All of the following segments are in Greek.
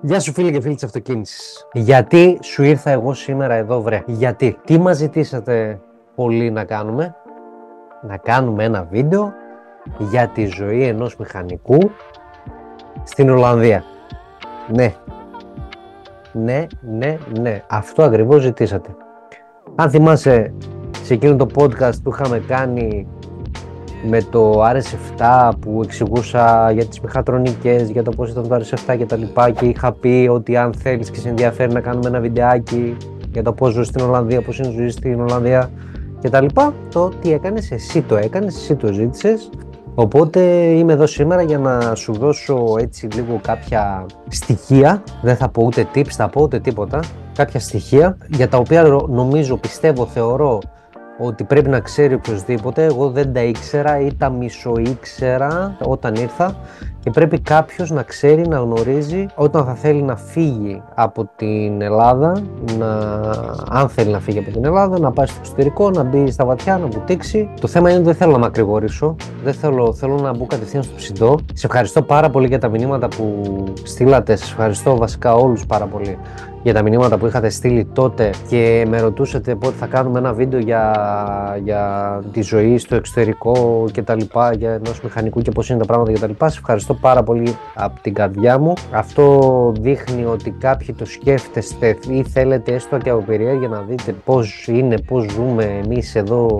Γεια σου φίλοι και φίλοι της αυτοκίνησης. Γιατί σου ήρθα εγώ σήμερα εδώ βρε; Γιατί; Τι μας ζητήσατε πολύ να κάνουμε; Να κάνουμε ένα βίντεο για τη ζωή ενός μηχανικού στην Ολλανδία. Ναι. Ναι, ναι, ναι. Αυτό ακριβώς ζητήσατε. Αν θυμάσαι σε εκείνο το podcast που είχαμε κάνει με το RS7 που εξηγούσα για τις μηχατρονικές, για το πώς ήταν το RS7 και τα λοιπά και είχα πει ότι αν θέλεις και σε ενδιαφέρει να κάνουμε ένα βιντεάκι για το πώς ζω στην Ολλανδία, πώς είναι ζωή στην Ολλανδία και τα λοιπά, το τι έκανες, εσύ το έκανες, εσύ το ζήτησες. Οπότε είμαι εδώ σήμερα για να σου δώσω έτσι λίγο κάποια στοιχεία, δεν θα πω ούτε tips, θα πω ούτε τίποτα, κάποια στοιχεία για τα οποία νομίζω, πιστεύω, θεωρώ ότι πρέπει να ξέρει οποιοδήποτε. Εγώ δεν τα ήξερα ή τα μισοήξερα όταν ήρθα και πρέπει κάποιος να ξέρει, να γνωρίζει όταν θα θέλει να φύγει από την Ελλάδα, να, αν θέλει να φύγει από την Ελλάδα, να πάει στο εξωτερικό, να μπει στα βαθιά, να βουτήξει. Το θέμα είναι ότι δεν θέλω να μακρηγορήσω, δεν θέλω, θέλω να μπω κατευθείαν στο ψητό. Σε ευχαριστώ πάρα πολύ για τα μηνύματα που στείλατε, σε ευχαριστώ βασικά όλους πάρα πολύ για τα μηνύματα που είχατε στείλει τότε και με ρωτούσατε πότε θα κάνουμε ένα βίντεο για, για τη ζωή στο εξωτερικό και τα λοιπά, για ενός μηχανικού και πώς είναι τα πράγματα και τα λοιπά. Σε ευχαριστώ πάρα πολύ από την καρδιά μου. Αυτό δείχνει ότι κάποιοι το σκέφτεστε ή θέλετε έστω και από περιέργεια να δείτε πώς είναι, πώς ζούμε εμείς εδώ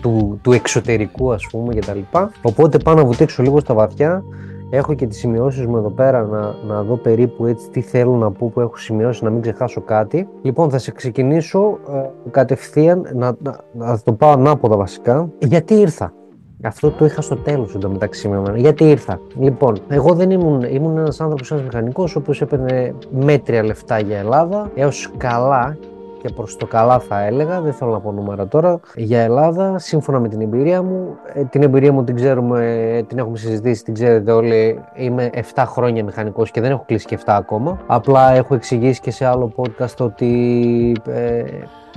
του, του εξωτερικού ας πούμε και τα λοιπά. Οπότε πάω να βουτήξω λίγο στα βαθιά Έχω και τις σημειώσεις μου εδώ πέρα να, να δω περίπου έτσι τι θέλω να πω που έχω σημειώσει να μην ξεχάσω κάτι. Λοιπόν θα σε ξεκινήσω ε, κατευθείαν να, να, να το πάω ανάποδα βασικά. Γιατί ήρθα; Αυτό το είχα στο τέλος εντωμεταξύ με εμένα. Γιατί ήρθα; Λοιπόν, εγώ δεν ήμουν, ήμουν ένας άνθρωπος, ένας μηχανικός, ο οποίος έπαιρνε μέτρια λεφτά για Ελλάδα, έως καλά και προς το καλά θα έλεγα, δεν θέλω να πω νούμερα τώρα, για Ελλάδα, σύμφωνα με την εμπειρία μου. Ε, την εμπειρία μου την ξέρουμε, ε, την έχουμε συζητήσει, την ξέρετε όλοι. Είμαι 7 χρόνια μηχανικός και δεν έχω κλείσει και 7 ακόμα. Απλά έχω εξηγήσει και σε άλλο podcast ότι ε,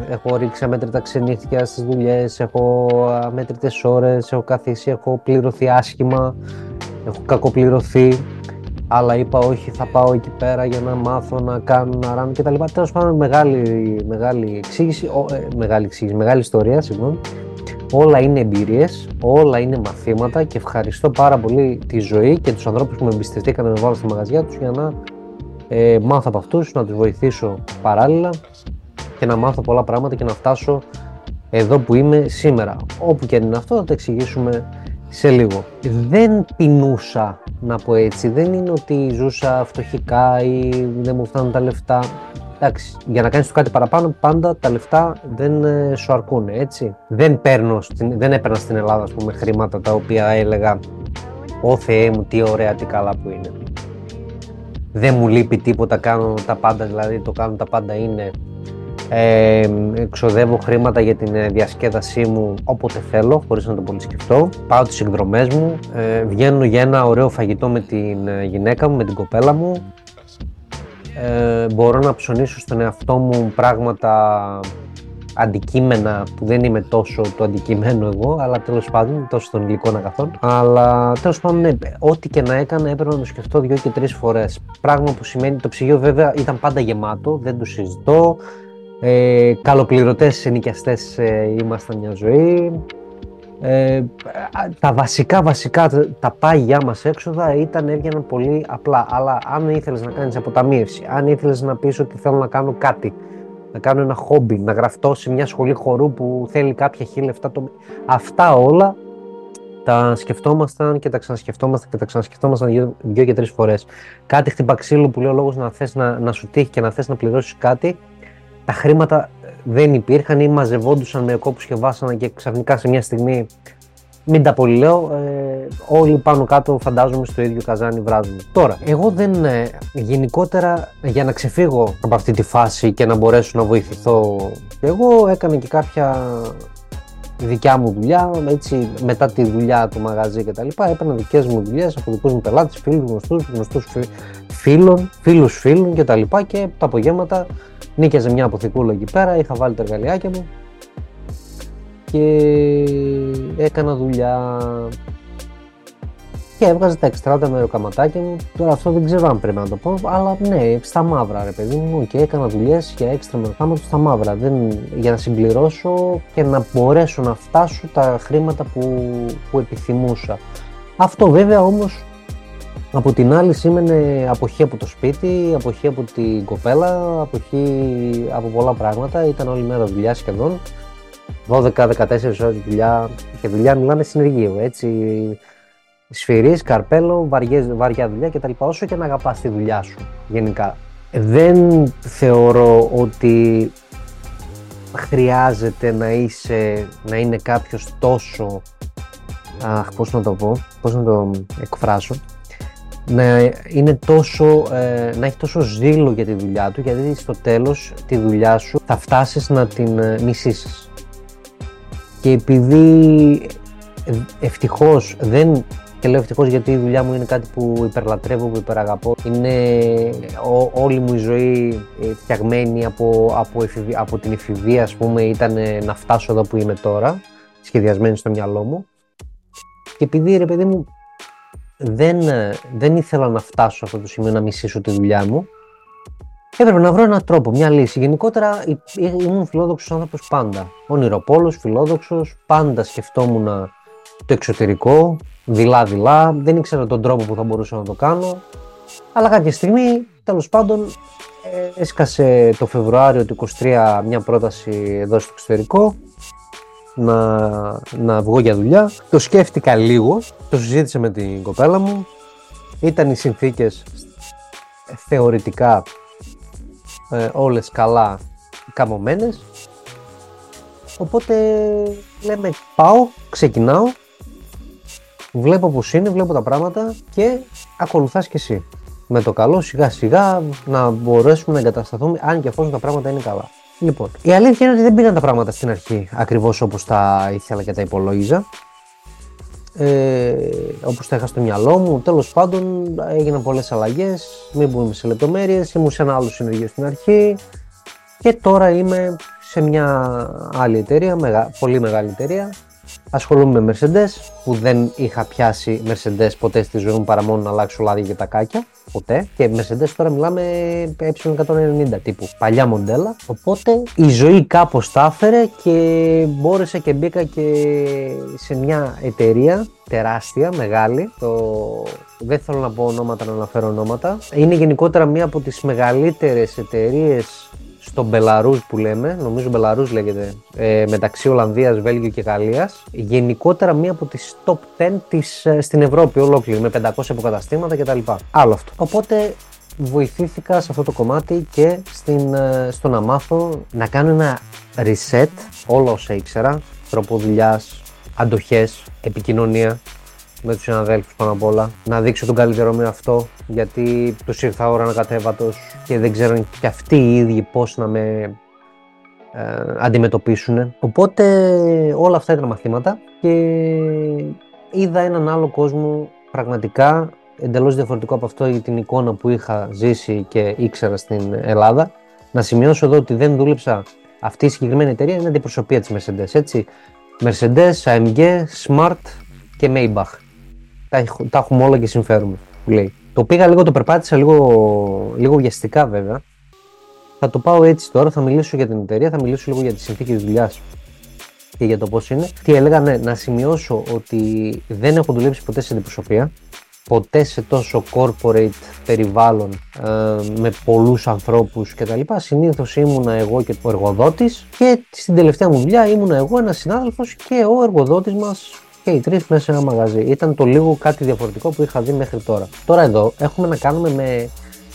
έχω ρίξει αμέτρητα ξενύχτια στις δουλειές, έχω αμέτρητες ώρες, έχω καθίσει, έχω πληρωθεί άσχημα, έχω κακοπληρωθεί αλλά είπα όχι θα πάω εκεί πέρα για να μάθω να κάνω, να ράνω κτλ. Τέλος πάντων μεγάλη, μεγάλη εξήγηση, ε, μεγάλη εξήγηση, μεγάλη ιστορία, συγγνώμη. Όλα είναι εμπειρίες, όλα είναι μαθήματα και ευχαριστώ πάρα πολύ τη ζωή και τους ανθρώπους που με εμπιστευτήκαν να βάλω στη μαγαζιά τους για να ε, μάθω από αυτούς, να τους βοηθήσω παράλληλα και να μάθω πολλά πράγματα και να φτάσω εδώ που είμαι σήμερα. Όπου και αν είναι αυτό θα το εξηγήσουμε σε λίγο. Δεν πεινούσα, να πω έτσι. Δεν είναι ότι ζούσα φτωχικά ή δεν μου φτάνουν τα λεφτά. Εντάξει, για να κάνεις το κάτι παραπάνω, πάντα τα λεφτά δεν ε, σου αρκούν, έτσι. Δεν, παίρνω, δεν έπαιρνα στην Ελλάδα, ας πούμε, χρήματα τα οποία έλεγα «Ω Θεέ μου, τι ωραία, τι καλά που είναι». Δεν μου λείπει τίποτα, κάνω τα πάντα, δηλαδή το κάνω τα πάντα είναι ε, εξοδεύω χρήματα για την ε, διασκέδασή μου όποτε θέλω, χωρίς να το πολύ σκεφτώ. Πάω τις εκδρομές μου, ε, βγαίνω για ένα ωραίο φαγητό με την ε, γυναίκα μου, με την κοπέλα μου. Ε, μπορώ να ψωνίσω στον εαυτό μου πράγματα αντικείμενα που δεν είμαι τόσο το αντικείμενο εγώ, αλλά τέλος πάντων, τόσο των υλικών αγαθών. Αλλά τέλος πάντων, ναι, ό,τι και να έκανα έπρεπε να το σκεφτώ δύο και τρεις φορές. Πράγμα που σημαίνει το ψυγείο βέβαια ήταν πάντα γεμάτο, δεν το συζητώ. Ε, καλοπληρωτές ενοικιαστές ε, ήμασταν μια ζωή. Ε, τα βασικά βασικά τα πάγια μας έξοδα ήταν, έβγαιναν πολύ απλά αλλά αν ήθελες να κάνεις αποταμίευση αν ήθελες να πεις ότι θέλω να κάνω κάτι να κάνω ένα χόμπι, να γραφτώ σε μια σχολή χορού που θέλει κάποια χίλια λεφτά το... αυτά όλα τα σκεφτόμασταν και τα ξανασκεφτόμασταν και τα ξανασκεφτόμασταν δύο, δύο και τρεις φορές κάτι χτυπα ξύλο που λέει ο λόγος να θες να, να σου τύχει και να θες να πληρώσεις κάτι τα χρήματα δεν υπήρχαν ή μαζευόντουσαν με κόπους και βάσανα και ξαφνικά σε μια στιγμή μην τα πολύ λέω, ε, όλοι πάνω κάτω φαντάζομαι στο ίδιο καζάνι βράζουν. Τώρα, εγώ δεν, ε, γενικότερα για να ξεφύγω από αυτή τη φάση και να μπορέσω να βοηθηθώ, εγώ έκανα και κάποια δικιά μου δουλειά, έτσι, μετά τη δουλειά του μαγαζί και τα λοιπά, έπαιρνα δικές μου δουλειές από δικούς μου πελάτες, φίλους γνωστούς, γνωστούς φίλων, φίλους φίλων και τα λοιπά και τα απογεύματα Νίκιαζε μια αποθηκούλα εκεί πέρα, είχα βάλει τα εργαλειάκια μου και έκανα δουλειά. και έβγαζε τα εξτράτα με ροκαματάκια μου. Τώρα αυτό δεν ξέρω αν πρέπει να το πω, αλλά ναι, στα μαύρα ρε παιδί μου και έκανα δουλειές για έξτρα με στα μαύρα. Δεν, για να συμπληρώσω και να μπορέσω να φτάσω τα χρήματα που, που επιθυμούσα. Αυτό βέβαια όμως από την άλλη σήμαινε αποχή από το σπίτι, αποχή από την κοπέλα, αποχή από πολλά πράγματα. Ήταν όλη μέρα δουλειά σχεδόν. 12-14 ώρες δουλειά και δουλειά μιλάμε συνεργείο, έτσι. Σφυρί, καρπέλο, βαριές, βαριά δουλειά κτλ. Όσο και να αγαπάς τη δουλειά σου γενικά. Δεν θεωρώ ότι χρειάζεται να είσαι, να είναι κάποιος τόσο, αχ, πώς να το πω, πώς να το εκφράσω, να, είναι τόσο, ε, να έχει τόσο ζήλο για τη δουλειά του, γιατί στο τέλος τη δουλειά σου θα φτάσεις να την ε, μισήσεις. Και επειδή ευτυχώς δεν και λέω ευτυχώς γιατί η δουλειά μου είναι κάτι που υπερλατρεύω, που υπεραγαπώ. Είναι όλη μου η ζωή ε, φτιαγμένη από, από, από την εφηβεία, ας πούμε, ήταν να φτάσω εδώ που είμαι τώρα, σχεδιασμένη στο μυαλό μου. Και επειδή, ρε παιδί μου, δεν, δεν ήθελα να φτάσω σε αυτό το σημείο να μισήσω τη δουλειά μου, έπρεπε να βρω έναν τρόπο, μια λύση. Γενικότερα ήμουν φιλόδοξος άνθρωπος πάντα. Ονειροπόλος, φιλόδοξος, πάντα σκεφτόμουν το εξωτερικό, δειλά-δειλά, δεν ήξερα τον τρόπο που θα μπορούσα να το κάνω. Αλλά κάποια στιγμή, τέλος πάντων, ε, έσκασε το Φεβρουάριο του 23 μια πρόταση εδώ στο εξωτερικό να, να βγω για δουλειά. Το σκέφτηκα λίγο, το συζήτησα με την κοπέλα μου. Ήταν οι συνθήκες θεωρητικά ε, όλες καλά καμωμένες. Οπότε λέμε πάω, ξεκινάω, βλέπω πως είναι, βλέπω τα πράγματα και ακολουθάς και εσύ. Με το καλό σιγά σιγά να μπορέσουμε να εγκατασταθούμε αν και εφόσον τα πράγματα είναι καλά. Λοιπόν, η αλήθεια είναι ότι δεν πήγαν τα πράγματα στην αρχή ακριβώς όπως τα ήθελα και τα υπολόγιζα. Ε, όπως τα είχα στο μυαλό μου, τέλος πάντων έγιναν πολλές αλλαγές, μην μπούμε σε λεπτομέρειες, ήμουν σε ένα άλλο συνεργείο στην αρχή και τώρα είμαι σε μια άλλη εταιρεία, πολύ μεγάλη εταιρεία Ασχολούμαι με Mercedes που δεν είχα πιάσει Mercedes ποτέ στη ζωή μου παρά μόνο να αλλάξω λάδια και τα κάκια. Ποτέ. Και Mercedes τώρα μιλάμε ε190 τύπου. Παλιά μοντέλα. Οπότε η ζωή κάπω τα έφερε και μπόρεσα και μπήκα και σε μια εταιρεία τεράστια, μεγάλη. Το... Δεν θέλω να πω ονόματα, να αναφέρω ονόματα. Είναι γενικότερα μία από τις μεγαλύτερες εταιρείες στο Μπελαρούς που λέμε, νομίζω Μπελαρούς λέγεται, ε, μεταξύ Ολλανδίας, Βέλγιο και Γαλλίας. Γενικότερα μία από τις top 10 της, ε, στην Ευρώπη ολόκληρη, με 500 αποκαταστήματα κτλ. Άλλο αυτό. Οπότε βοηθήθηκα σε αυτό το κομμάτι και στην, ε, στο να μάθω να κάνω ένα reset όλα όσα ήξερα, τρόπο δουλειά, αντοχές, επικοινωνία, με τους συναδέλφους πάνω απ' όλα. Να δείξω τον καλύτερο με αυτό, γιατί τους ήρθα ώρα ανακατέβατος και δεν ξέρουν και αυτοί οι ίδιοι πώς να με ε, αντιμετωπίσουν. Οπότε όλα αυτά ήταν μαθήματα και είδα έναν άλλο κόσμο πραγματικά εντελώς διαφορετικό από αυτό για την εικόνα που είχα ζήσει και ήξερα στην Ελλάδα. Να σημειώσω εδώ ότι δεν δούλεψα αυτή η συγκεκριμένη εταιρεία είναι αντιπροσωπεία της Mercedes, έτσι. Mercedes, AMG, Smart και Maybach τα, τα έχουμε όλα και συμφέρουμε. Που λέει. Το πήγα λίγο, το περπάτησα λίγο, λίγο βιαστικά βέβαια. Θα το πάω έτσι τώρα, θα μιλήσω για την εταιρεία, θα μιλήσω λίγο για τη συνθήκη δουλειάς και για το πώς είναι. Τι έλεγα, ναι, να σημειώσω ότι δεν έχω δουλέψει ποτέ σε αντιπροσωπεία, ποτέ σε τόσο corporate περιβάλλον ε, με πολλούς ανθρώπους κτλ. Συνήθως ήμουνα εγώ και ο εργοδότης και στην τελευταία μου δουλειά ήμουνα εγώ, ένας συνάδελφος και ο εργοδότης μας και οι τρεις μέσα σε ένα μαγαζί. Ήταν το λίγο κάτι διαφορετικό που είχα δει μέχρι τώρα. Τώρα εδώ έχουμε να κάνουμε με.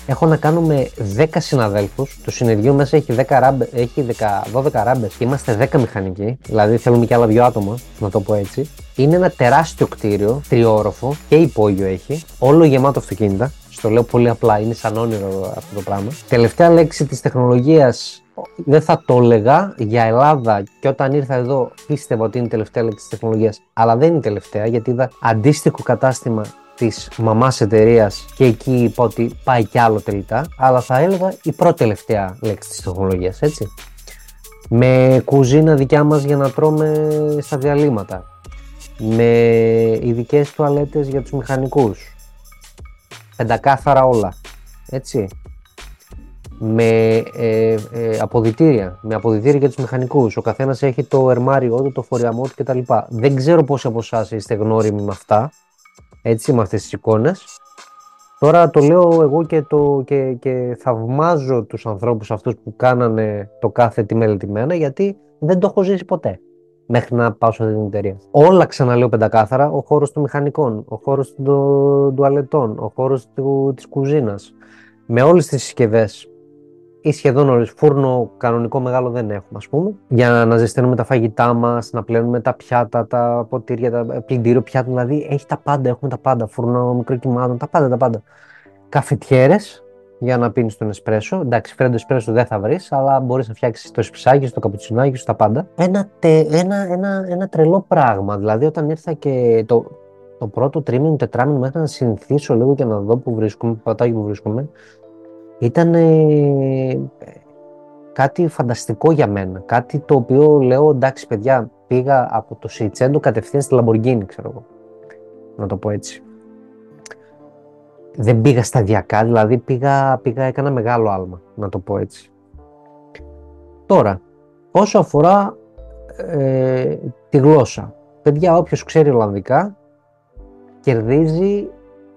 Έχω να κάνω με 10 συναδέλφους. Το συνεργείο μέσα έχει, 10 ράμπε, έχει 10, 12 ράμπες και είμαστε 10 μηχανικοί. Δηλαδή θέλουμε και άλλα δύο άτομα, να το πω έτσι. Είναι ένα τεράστιο κτίριο, τριόροφο και υπόγειο έχει. Όλο γεμάτο αυτοκίνητα. Στο λέω πολύ απλά, είναι σαν όνειρο αυτό το πράγμα. Τελευταία λέξη της τεχνολογίας δεν θα το έλεγα για Ελλάδα και όταν ήρθα εδώ πίστευα ότι είναι η τελευταία λέξη της τεχνολογίας αλλά δεν είναι η τελευταία γιατί είδα αντίστοιχο κατάστημα της μαμάς εταιρείας και εκεί είπα ότι πάει κι άλλο τελικά αλλά θα έλεγα η πρώτη τελευταία λέξη της τεχνολογίας έτσι με κουζίνα δικιά μας για να τρώμε στα διαλύματα με ειδικές τουαλέτες για τους μηχανικούς. Πεντακάθαρα όλα. Έτσι. Με ε, ε, αποδητήρια. Με αποδητήρια για τους μηχανικούς. Ο καθένας έχει το ερμάριό του, το φοριαμό του κτλ. Δεν ξέρω πόσοι από εσάς είστε γνώριμοι με αυτά. Έτσι, με αυτές τις εικόνες. Τώρα το λέω εγώ και, το, και, και θαυμάζω τους ανθρώπους αυτούς που κάνανε το κάθε τι μελετημένα γιατί δεν το έχω ζήσει ποτέ μέχρι να πάω σε αυτή την εταιρεία. Όλα ξαναλέω πεντακάθαρα, ο χώρος των μηχανικών, ο χώρος των τουαλετών, ο χώρος του, της κουζίνας, με όλες τις συσκευές ή σχεδόν όλες, φούρνο κανονικό μεγάλο δεν έχουμε ας πούμε, για να ζεσταίνουμε τα φαγητά μας, να πλένουμε τα πιάτα, τα ποτήρια, τα πλυντήριο πιάτα, δηλαδή έχει τα πάντα, έχουμε τα πάντα, φούρνο μικροκυμάτων, τα πάντα, τα πάντα. Καφετιέρες, για να πίνεις τον εσπρέσο. Εντάξει, φέρνει το εσπρέσο δεν θα βρεις, αλλά μπορείς να φτιάξεις το εσπρεσάκι σου, το καπουτσινάκι σου, τα πάντα. Ένα, τε, ένα, ένα, ένα τρελό πράγμα. Δηλαδή, όταν ήρθα και το, το πρώτο τρίμηνο, τετράμινο, μέχρι να συνηθίσω λίγο και να δω που βρίσκομαι, που πατάκι που βρίσκομαι, ήταν ε, κάτι φανταστικό για μένα. Κάτι το οποίο λέω, εντάξει, παιδιά, πήγα από το Σιτσέντο κατευθείαν στη Λαμποργκίνη, ξέρω εγώ. Να το πω έτσι δεν πήγα σταδιακά, δηλαδή πήγα, πήγα, έκανα μεγάλο άλμα, να το πω έτσι. Τώρα, όσο αφορά ε, τη γλώσσα, παιδιά όποιος ξέρει Ολλανδικά κερδίζει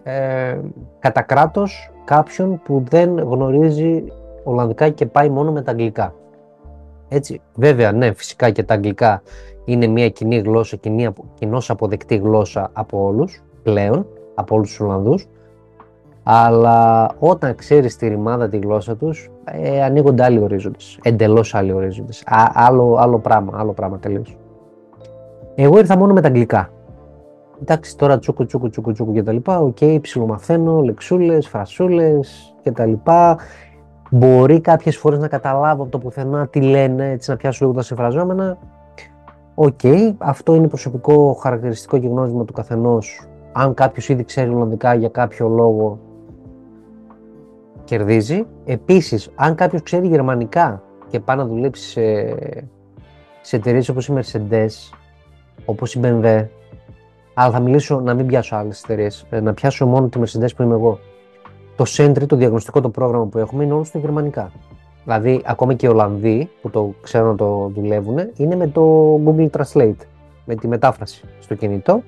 ε, κατά κράτος κάποιον που δεν γνωρίζει Ολλανδικά και πάει μόνο με τα αγγλικά. Έτσι, βέβαια, ναι, φυσικά και τα αγγλικά είναι μια κοινή γλώσσα, κοινώς αποδεκτή γλώσσα από όλους πλέον, από όλους τους Ολλανδούς, αλλά όταν ξέρεις τη ρημάδα τη γλώσσα τους, ε, ανοίγονται άλλοι ορίζοντες, εντελώς άλλοι ορίζοντες, άλλο, άλλο πράγμα, άλλο πράγμα τελείως. Εγώ ήρθα μόνο με τα αγγλικά. Εντάξει, τώρα τσούκου τσούκου τσούκου τσούκου και τα λοιπά, OK, okay, ψιλομαθαίνω, λεξούλες, φρασούλες και τα λοιπά. Μπορεί κάποιες φορές να καταλάβω από το πουθενά τι λένε, έτσι να πιάσω λίγο τα συμφραζόμενα. OK, okay, αυτό είναι προσωπικό χαρακτηριστικό και γνώρισμα του καθενός. Αν κάποιος ήδη ξέρει Ολλανδικά για κάποιο λόγο, κερδίζει. Επίσης, αν κάποιος ξέρει γερμανικά και πάει να δουλέψει σε, σε εταιρείες όπως η Mercedes, όπως η BMW, αλλά θα μιλήσω να μην πιάσω άλλες εταιρείες, ε, να πιάσω μόνο τη Mercedes που είμαι εγώ. Το Xentry, το διαγνωστικό το πρόγραμμα που έχουμε, είναι όλο στα γερμανικά. Δηλαδή, ακόμα και οι Ολλανδοί που το ξέρουν να το δουλεύουν, είναι με το Google Translate, με τη μετάφραση στο κινητό.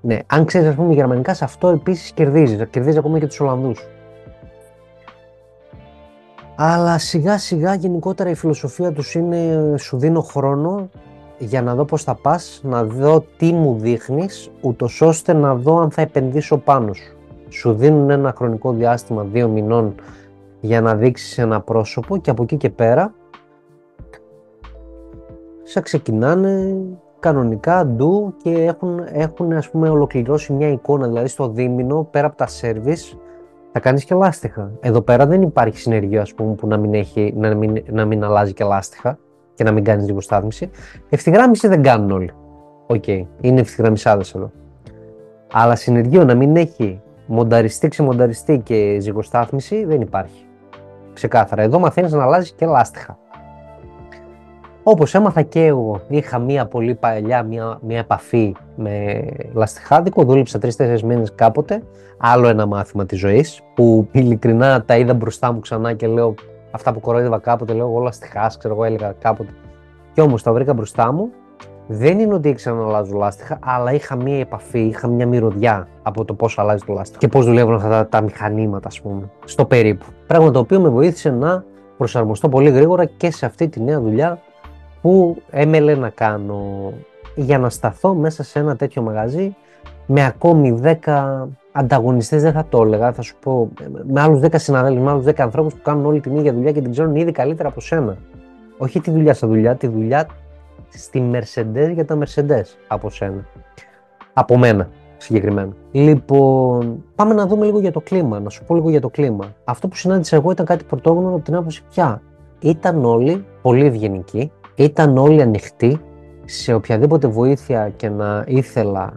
Ναι, αν ξέρεις, ας πούμε, γερμανικά, σε αυτό επίσης κερδίζεις. Κερδίζεις ακόμα και τους Ολλανδούς. Αλλά σιγά σιγά γενικότερα η φιλοσοφία τους είναι σου δίνω χρόνο για να δω πώς θα πας, να δω τι μου δείχνεις, ούτως ώστε να δω αν θα επενδύσω πάνω σου. Σου δίνουν ένα χρονικό διάστημα δύο μηνών για να δείξεις ένα πρόσωπο και από εκεί και πέρα σε ξεκινάνε κανονικά ντου και έχουν, έχουν ας πούμε ολοκληρώσει μια εικόνα, δηλαδή στο δίμηνο πέρα από τα service θα κάνεις και λάστιχα. Εδώ πέρα δεν υπάρχει συνεργείο, ας πούμε, που να μην, έχει, να μην, να μην αλλάζει και λάστιχα και να μην κάνεις ζυγοστάθμιση. Ευθυγράμμιση δεν κάνουν όλοι. OK, okay. είναι ευθυγραμμισάδες εδώ. Αλλά συνεργείο να μην έχει μονταριστή, ξεμονταριστή και ζυγοστάθμιση δεν υπάρχει. Ξεκάθαρα. Εδώ μαθαίνεις να αλλάζεις και λάστιχα. Όπως έμαθα και εγώ, είχα μία πολύ παλιά μία, μία επαφή με λαστιχάδικο, δούλεψα τρεις-τέσσερις μήνες κάποτε. Άλλο ένα μάθημα της ζωής που ειλικρινά τα είδα μπροστά μου ξανά και λέω αυτά που κορόιδευα κάποτε, λέω εγώ λαστιχά, ξέρω εγώ έλεγα κάποτε. Και όμως τα βρήκα μπροστά μου. Δεν είναι ότι ήξερα να αλλάζω λάστιχα, αλλά είχα μία επαφή, είχα μία μυρωδιά από το πώς αλλάζει το λάστιχο και πώς δουλεύουν αυτά τα, τα μηχανήματα, ας πούμε, στο περίπου. Πράγμα το οποίο με βοήθησε να προσαρμοστώ πολύ γρήγορα και σε αυτή τη νέα δουλειά που έμελε να κάνω για να σταθώ μέσα σε ένα τέτοιο μαγαζί με ακόμη 10 ανταγωνιστές δεν θα το έλεγα, θα σου πω με άλλους 10 συναδέλφους, με άλλους 10 ανθρώπους που κάνουν όλη την ίδια δουλειά και την ξέρουν ήδη καλύτερα από σένα. Όχι τη δουλειά στα δουλειά, τη δουλειά στη Mercedes για τα Mercedes από σένα. Από μένα συγκεκριμένα. Λοιπόν, πάμε να δούμε λίγο για το κλίμα, να σου πω λίγο για το κλίμα. Αυτό που συνάντησα εγώ ήταν κάτι πρωτόγνωρο από την άποψη πια. Ήταν όλοι πολύ ευγενικοί, ήταν όλοι ανοιχτοί σε οποιαδήποτε βοήθεια και να ήθελα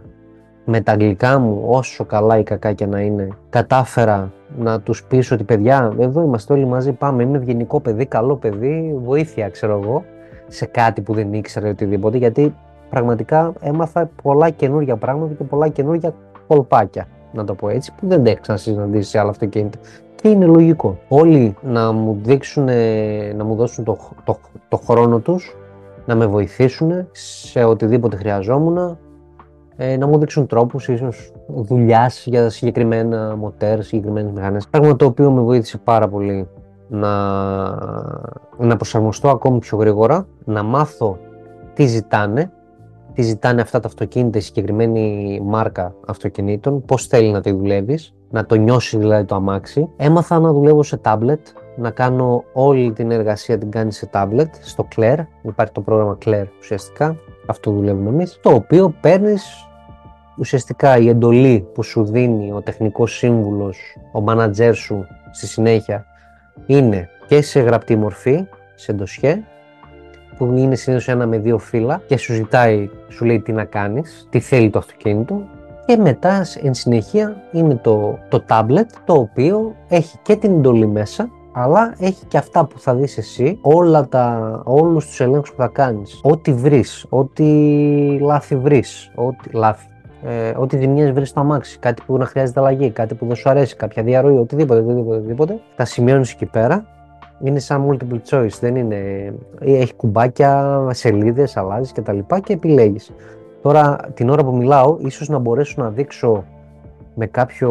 με τα αγγλικά μου, όσο καλά ή κακά και να είναι, κατάφερα να τους πείσω ότι παιδιά, εδώ είμαστε όλοι μαζί, πάμε, είμαι ευγενικό παιδί, καλό παιδί, βοήθεια ξέρω εγώ, σε κάτι που δεν ήξερα οτιδήποτε, γιατί πραγματικά έμαθα πολλά καινούργια πράγματα και πολλά καινούργια κολπάκια, να το πω έτσι, που δεν τα έχω ξανασυναντήσει σε άλλα αυτοκίνητα. Και είναι λογικό. Όλοι να μου δείξουν, να μου δώσουν το, το, το χρόνο τους, να με βοηθήσουν σε οτιδήποτε χρειαζόμουν, ε, να μου δείξουν τρόπους ίσως δουλειάς για συγκεκριμένα μοτέρ, συγκεκριμένες μηχανές. Πράγμα το οποίο με βοήθησε πάρα πολύ να, να προσαρμοστώ ακόμη πιο γρήγορα, να μάθω τι ζητάνε, τι ζητάνε αυτά τα αυτοκίνητα, η συγκεκριμένη μάρκα αυτοκινήτων, πώς θέλει να τη δουλεύεις, να το νιώσεις δηλαδή το αμάξι. Έμαθα να δουλεύω σε tablet, να κάνω όλη την εργασία την κάνει σε tablet, στο Claire, υπάρχει το πρόγραμμα Claire ουσιαστικά, αυτό δουλεύουμε εμείς, το οποίο παίρνεις ουσιαστικά η εντολή που σου δίνει ο τεχνικός σύμβουλος, ο μάνατζέρ σου στη συνέχεια είναι και σε γραπτή μορφή, σε ντοσιέ, που είναι συνήθως ένα με δύο φύλλα και σου ζητάει, σου λέει τι να κάνεις, τι θέλει το αυτοκίνητο και μετά εν συνεχεία είναι το, το tablet το οποίο έχει και την εντολή μέσα αλλά έχει και αυτά που θα δεις εσύ, όλα τα, όλους τους ελέγχους που θα κάνεις. Ό,τι βρεις, ό,τι λάθη βρεις, ό,τι, λάθη, ε, ό,τι ζημιές βρεις στο αμάξι, κάτι που να χρειάζεται αλλαγή, κάτι που δεν σου αρέσει, κάποια διαρροή, οτιδήποτε, οτιδήποτε, οτιδήποτε, τα σημειώνεις εκεί πέρα. Είναι σαν multiple choice, δεν είναι, έχει κουμπάκια, σελίδες, αλλάζεις και τα λοιπά και επιλέγεις. Τώρα την ώρα που μιλάω, ίσως να μπορέσω να δείξω με κάποιο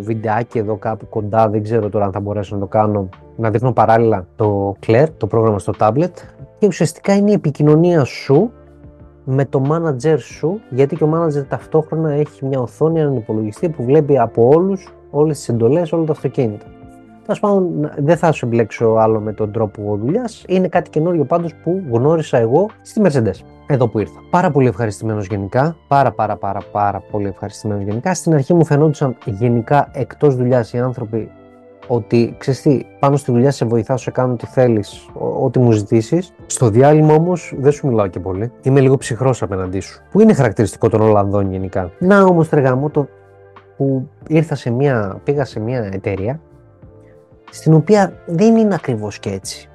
βιντεάκι εδώ κάπου κοντά, δεν ξέρω τώρα αν θα μπορέσω να το κάνω, να δείχνω παράλληλα το Claire, το πρόγραμμα στο tablet και ουσιαστικά είναι η επικοινωνία σου με το manager σου, γιατί και ο manager ταυτόχρονα έχει μια οθόνη, έναν υπολογιστή που βλέπει από όλους, όλες τις εντολές, όλα τα αυτοκίνητα. Τέλος πάντων, δεν θα σου εμπλέξω άλλο με τον τρόπο δουλειάς. Είναι κάτι καινούριο πάντως που γνώρισα εγώ στη Mercedes. Εδώ που ήρθα. Πάρα πολύ ευχαριστημένος γενικά. Πάρα, πάρα, πάρα, πάρα πολύ ευχαριστημένος γενικά. Στην αρχή μου φαινόντουσαν γενικά εκτός δουλειάς οι άνθρωποι ότι ξέρεις τι, πάνω στη δουλειά σε βοηθάω, σε κάνω ό,τι θέλεις, ό,τι μου ζητήσεις. Στο διάλειμμα όμως δεν σου μιλάω και πολύ. Είμαι λίγο ψυχρός απέναντί σου. Που είναι χαρακτηριστικό των Ολλανδών γενικά; Να όμως τρεγάμω το που ήρθα σε μια, πήγα σε μια εταιρεία στην οποία δεν είναι ακριβώς και έτσι.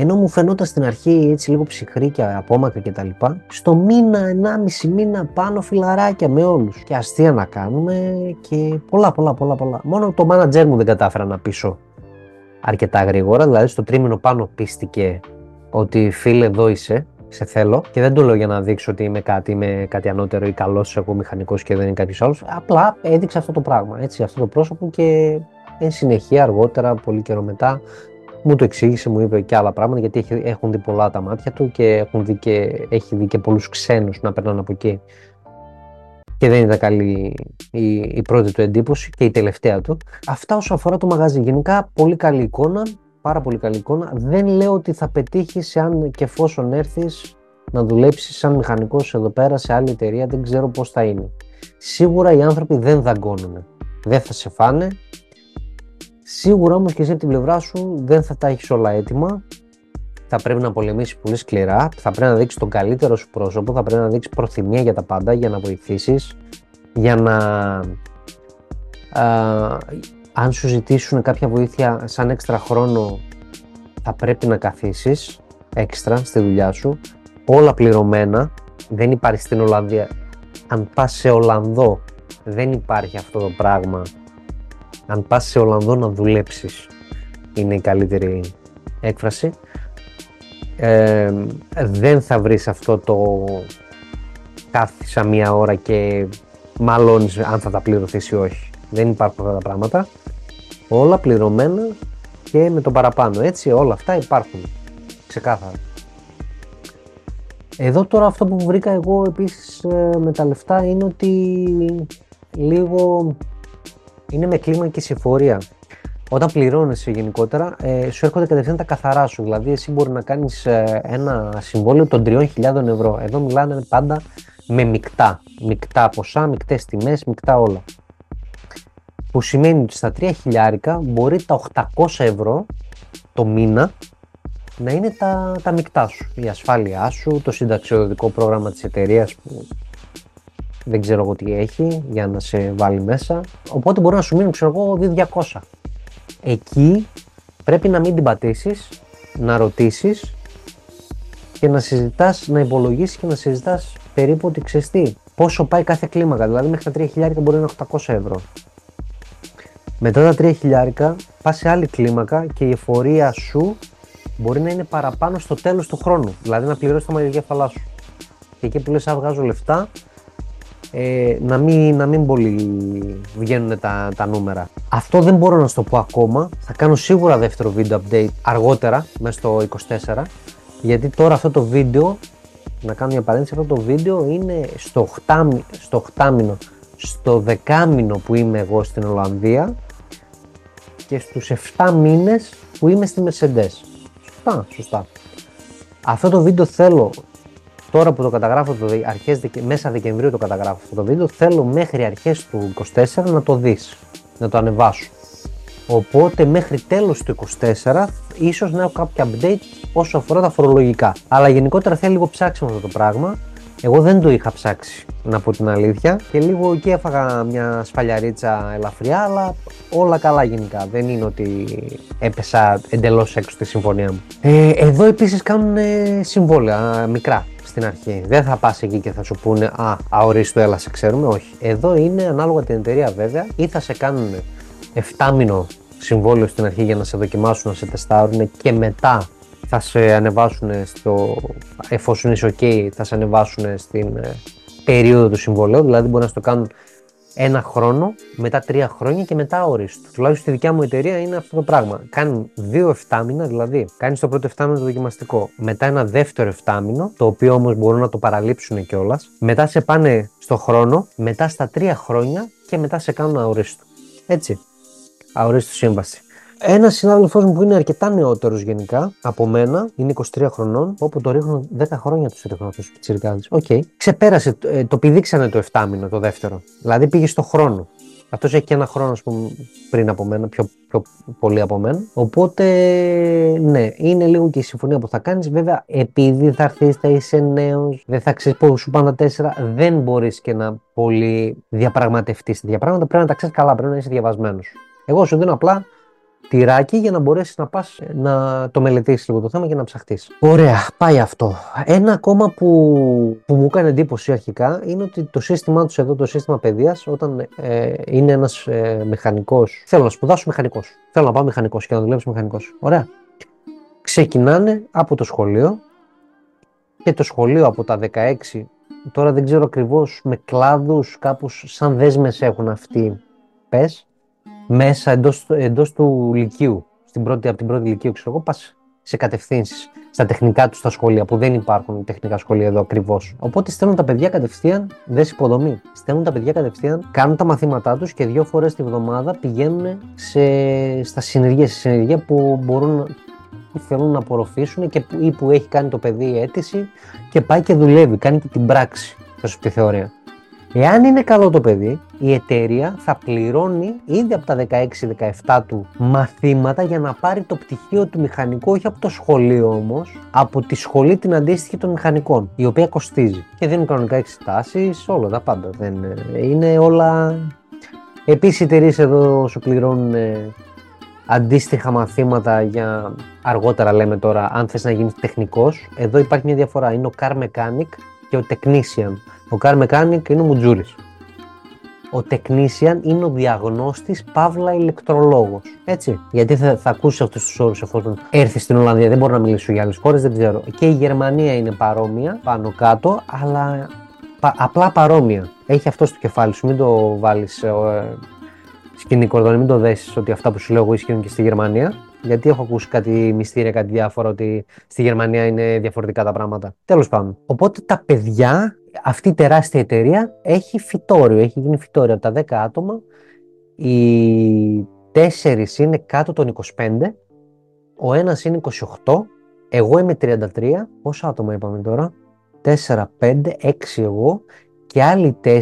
Ενώ μου φαινόταν στην αρχή έτσι λίγο ψυχρή και απόμακρη και τα λοιπά, στο μήνα, ενάμιση μήνα πάνω φιλαράκια με όλους. Και αστεία να κάνουμε και πολλά πολλά πολλά πολλά. Μόνο το manager μου δεν κατάφερα να πείσω αρκετά γρήγορα, δηλαδή στο τρίμηνο πάνω πίστηκε ότι φίλε εδώ είσαι, σε θέλω και δεν το λέω για να δείξω ότι είμαι κάτι, είμαι κάτι ανώτερο ή καλός εγώ μηχανικός και δεν είναι κάποιος άλλος. Απλά έδειξε αυτό το πράγμα, έτσι, αυτό το πρόσωπο και Εν συνεχεία, αργότερα, πολύ καιρό μετά, μου το εξήγησε, μου είπε και άλλα πράγματα γιατί έχουν δει πολλά τα μάτια του και, έχουν δει και έχει δει και πολλούς ξένους να περνάνε από εκεί. Και δεν ήταν καλή η, η πρώτη του εντύπωση και η τελευταία του. Αυτά όσο αφορά το μαγαζί. Γενικά, πολύ καλή εικόνα, πάρα πολύ καλή εικόνα. Δεν λέω ότι θα πετύχεις αν και εφόσον έρθεις να δουλέψεις σαν μηχανικός εδώ πέρα σε άλλη εταιρεία, δεν ξέρω πώς θα είναι. Σίγουρα οι άνθρωποι δεν δαγκώνουν. Δεν θα σε φάνε, Σίγουρα όμως και εσύ από την πλευρά σου δεν θα τα έχεις όλα έτοιμα. Θα πρέπει να πολεμήσεις πολύ σκληρά, θα πρέπει να δείξεις τον καλύτερο σου πρόσωπο, θα πρέπει να δείξεις προθυμία για τα πάντα, για να βοηθήσεις, για να. Α, αν σου ζητήσουν κάποια βοήθεια σαν έξτρα χρόνο, θα πρέπει να καθίσεις έξτρα στη δουλειά σου. Όλα πληρωμένα, δεν υπάρχει στην Ολλανδία. Αν πας σε Ολλανδό, δεν υπάρχει αυτό το πράγμα αν πας σε Ολλανδό να δουλέψεις είναι η καλύτερη έκφραση. Ε, δεν θα βρεις αυτό το κάθισα μία ώρα και μαλώνεις αν θα τα πληρωθείς ή όχι. Δεν υπάρχουν αυτά τα πράγματα. Όλα πληρωμένα και με το παραπάνω. Έτσι όλα αυτά υπάρχουν. Ξεκάθαρα. Εδώ τώρα αυτό που βρήκα εγώ επίσης ε, με τα λεφτά είναι ότι λίγο είναι με κλίμα και συμφορία. Όταν πληρώνεσαι γενικότερα, ε, σου έρχονται κατευθείαν τα καθαρά σου. Δηλαδή, εσύ μπορεί να κάνεις ε, ένα συμβόλαιο των 3.000 ευρώ. Εδώ μιλάνε πάντα με μεικτά. Μεικτά ποσά, μεικτές τιμές, μεικτά όλα. Που σημαίνει ότι στα 3.000 μπορεί τα 800 ευρώ το μήνα να είναι τα, τα μεικτά σου. Η ασφάλειά σου, το συνταξιοδοτικό πρόγραμμα της εταιρείας που δεν ξέρω εγώ τι έχει για να σε βάλει μέσα. Οπότε μπορεί να σου μείνουν, ξέρω εγώ, 200. Εκεί πρέπει να μην την πατήσεις, να ρωτήσεις και να συζητάς, να υπολογίσεις και να συζητάς περίπου ότι ξέρεις πόσο πάει κάθε κλίμακα. Δηλαδή μέχρι τα 3 χιλιάρικα μπορεί να είναι 800 ευρώ. Μετά τα 3 χιλιάρικα πας σε άλλη κλίμακα και η εφορία σου μπορεί να είναι παραπάνω στο τέλος του χρόνου. Δηλαδή να πληρώσεις τα μαλλιγκέφαλά σου. Και εκεί που λες, βγάζω λεφτά, ε, να, μην, να μην πολύ βγαίνουν τα, τα νούμερα. Αυτό δεν μπορώ να σου το πω ακόμα. Θα κάνω σίγουρα δεύτερο βίντεο update αργότερα, μέσα στο 24. Γιατί τώρα αυτό το βίντεο, να κάνω μια παρένθεση, αυτό το βίντεο είναι στο 8, στο 8 μήνο, στο 10 μήνο που είμαι εγώ στην Ολλανδία και στους 7 μήνες που είμαι στη Mercedes. Σωστά, σωστά. Αυτό το βίντεο θέλω τώρα που το καταγράφω το αρχές, μέσα Δεκεμβρίου το καταγράφω αυτό το βίντεο, θέλω μέχρι αρχές του 24 να το δεις, να το ανεβάσω. Οπότε μέχρι τέλος του 24 ίσως να έχω κάποια update όσο αφορά τα φορολογικά. Αλλά γενικότερα θέλει λίγο ψάξιμο αυτό το πράγμα. Εγώ δεν το είχα ψάξει, να πω την αλήθεια. Και λίγο εκεί έφαγα μια σφαλιαρίτσα ελαφριά, αλλά όλα καλά γενικά. Δεν είναι ότι έπεσα εντελώς έξω τη συμφωνία μου. Ε, εδώ επίσης κάνουν συμβόλαια μικρά στην αρχή. Δεν θα πας εκεί και θα σου πούνε Α, αορίστο, έλα σε ξέρουμε. Όχι. Εδώ είναι ανάλογα την εταιρεία βέβαια, ή θα σε κάνουν 7 μήνο συμβόλαιο στην αρχή για να σε δοκιμάσουν, να σε τεστάρουν και μετά θα σε ανεβάσουν στο, εφόσον είσαι ok, θα σε ανεβάσουν στην ε, περίοδο του συμβολέου, δηλαδή μπορεί να στο κάνουν ένα χρόνο, μετά τρία χρόνια και μετά ορίστο. Τουλάχιστον στη δικιά μου εταιρεία είναι αυτό το πράγμα. Κάνουν δύο εφτάμινα, δηλαδή κάνεις το πρώτο εφτάμινο το δοκιμαστικό, μετά ένα δεύτερο εφτάμινο, το οποίο όμως μπορούν να το παραλείψουν κιόλας. Μετά σε πάνε στο χρόνο, μετά στα τρία χρόνια και μετά σε κάνουν αορίστο. Έτσι. Αορίστου σύμβαση. Ένας συνάδελφός μου που είναι αρκετά νεότερος γενικά από μένα, είναι 23 χρονών, όπου το ρίχνουν 10 χρόνια τους ρίχνουν αυτούς τους τσιρικάδε. OK. Okay. Ξεπέρασε, ε, το πηδήξανε το 7 μήνο, το δεύτερο. Δηλαδή πήγε στο χρόνο. Αυτός έχει και ένα χρόνο πούμε, πριν από μένα, πιο, πιο πολύ από μένα. Οπότε, ναι, είναι λίγο και η συμφωνία που θα κάνεις. Βέβαια, επειδή θα έρθεις, θα είσαι νέος, δεν θα ξέρεις πού σου πάνε τα τέσσερα, δεν μπορείς και να πολύ διαπραγματευτείς τέτοια πράγματα. Πρέπει να τα ξέρεις καλά, πρέπει να είσαι διαβασμένος. Εγώ σου δίνω απλά τυράκι για να μπορέσεις να πας να το μελετήσεις λίγο το θέμα και να ψαχτείς. Ωραία, πάει αυτό. Ένα ακόμα που, που μου έκανε εντύπωση αρχικά είναι ότι το σύστημά τους εδώ, το σύστημα παιδείας, όταν ε, είναι ένας ε, μηχανικός. Θέλω να σπουδάσω μηχανικός. Θέλω να πάω μηχανικός και να δουλέψω μηχανικός. Ωραία. Ξεκινάνε από το σχολείο και το σχολείο από τα 16 τώρα δεν ξέρω ακριβώς με κλάδους κάπως σαν δέσμες έχουν αυτοί πες μέσα εντός, εντός του λυκείου, στην πρώτη, από την πρώτη λυκείου, ξέρω εγώ, πας σε κατευθύνσεις στα τεχνικά τους στα σχολεία, που δεν υπάρχουν τεχνικά σχολεία εδώ ακριβώς. Οπότε στέλνουν τα παιδιά κατευθείαν, δεν υποδομή. Στέλνουν τα παιδιά κατευθείαν, κάνουν τα μαθήματά τους και δύο φορές τη βδομάδα πηγαίνουν σε, στα συνεργεία, σε συνεργεία που μπορούν που θέλουν να απορροφήσουν και που, ή που έχει κάνει το παιδί αίτηση και πάει και δουλεύει, κάνει και την πράξη, θα σου πει θεωρία. Εάν είναι καλό το παιδί, η εταιρεία θα πληρώνει ήδη από τα 16-17 του μαθήματα για να πάρει το πτυχίο του μηχανικού, όχι από το σχολείο όμως, από τη σχολή την αντίστοιχη των μηχανικών, η οποία κοστίζει. Και δίνουν κανονικά εξετάσεις, όλα τα πάντα. Δεν, είναι όλα. Επίσης, οι εταιρείες εδώ σου πληρώνουν ε, αντίστοιχα μαθήματα για αργότερα λέμε τώρα, αν θες να γίνεις τεχνικός. Εδώ υπάρχει μια διαφορά, είναι ο car mechanic και ο technician. Ο car mechanic είναι ο Μουτζούρη. Ο technician είναι ο διαγνώστης παύλα ηλεκτρολόγος. Έτσι. Γιατί θα, θα ακούσεις αυτούς τους όρους εφόσον έρθεις στην Ολλανδία. Δεν μπορώ να μιλήσω για άλλες χώρες, δεν ξέρω. Και η Γερμανία είναι παρόμοια πάνω κάτω, αλλά απλά παρόμοια. Έχει αυτό στο κεφάλι σου. Μην το βάλεις ε, σκηνή κορδόνι, μην το δέσεις ότι αυτά που σου λέω εγώ ισχύουν και στη Γερμανία. Γιατί έχω ακούσει κάτι μυστήρια, κάτι διάφορο ότι στη Γερμανία είναι διαφορετικά τα πράγματα. Τέλος πάντων. Οπότε τα παιδιά, αυτή η τεράστια εταιρεία έχει φυτόριο, έχει γίνει φυτόριο από τα 10 άτομα. Οι 4 είναι κάτω των 25, ο ένας είναι 28, εγώ είμαι 33. Πόσα άτομα είπαμε τώρα, 4, 5, 6 εγώ και άλλοι 4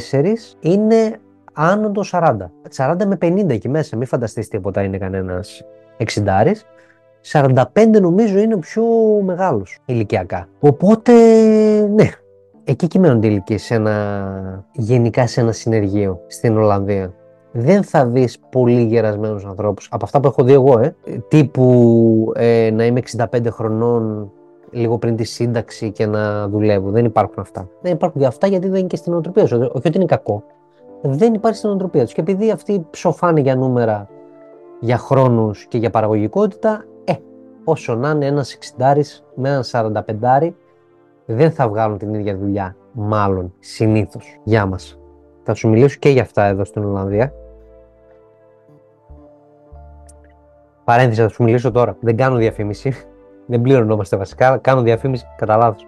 είναι άνω των 40. 40 με 50 εκεί μέσα, μην φανταστείς τίποτα είναι κανένας 60 45 νομίζω είναι ο πιο μεγάλος ηλικιακά. Οπότε, ναι, εκεί κυμαίνονται ηλικίες σε ένα, γενικά σε ένα συνεργείο στην Ολλανδία. Δεν θα δεις πολύ γερασμένους ανθρώπους, από αυτά που έχω δει εγώ, ε, τύπου ε, να είμαι 65 χρονών λίγο πριν τη σύνταξη και να δουλεύω. Δεν υπάρχουν αυτά. Δεν υπάρχουν και αυτά γιατί δεν είναι και στην οτροπία του. Όχι ότι είναι κακό. Δεν υπάρχει στην οτροπία τους. Και επειδή αυτοί ψοφάνε για νούμερα, για χρόνους και για παραγωγικότητα, ε, όσο να είναι ένας 60 με ένα 45 δεν θα βγάλουν την ίδια δουλειά. Μάλλον, συνήθως. Γεια μας. Θα σου μιλήσω και για αυτά εδώ στην Ολλανδία. Παρένθεση, θα σου μιλήσω τώρα. Δεν κάνω διαφήμιση. Δεν πληρωνόμαστε βασικά. Κάνω διαφήμιση κατά λάθος.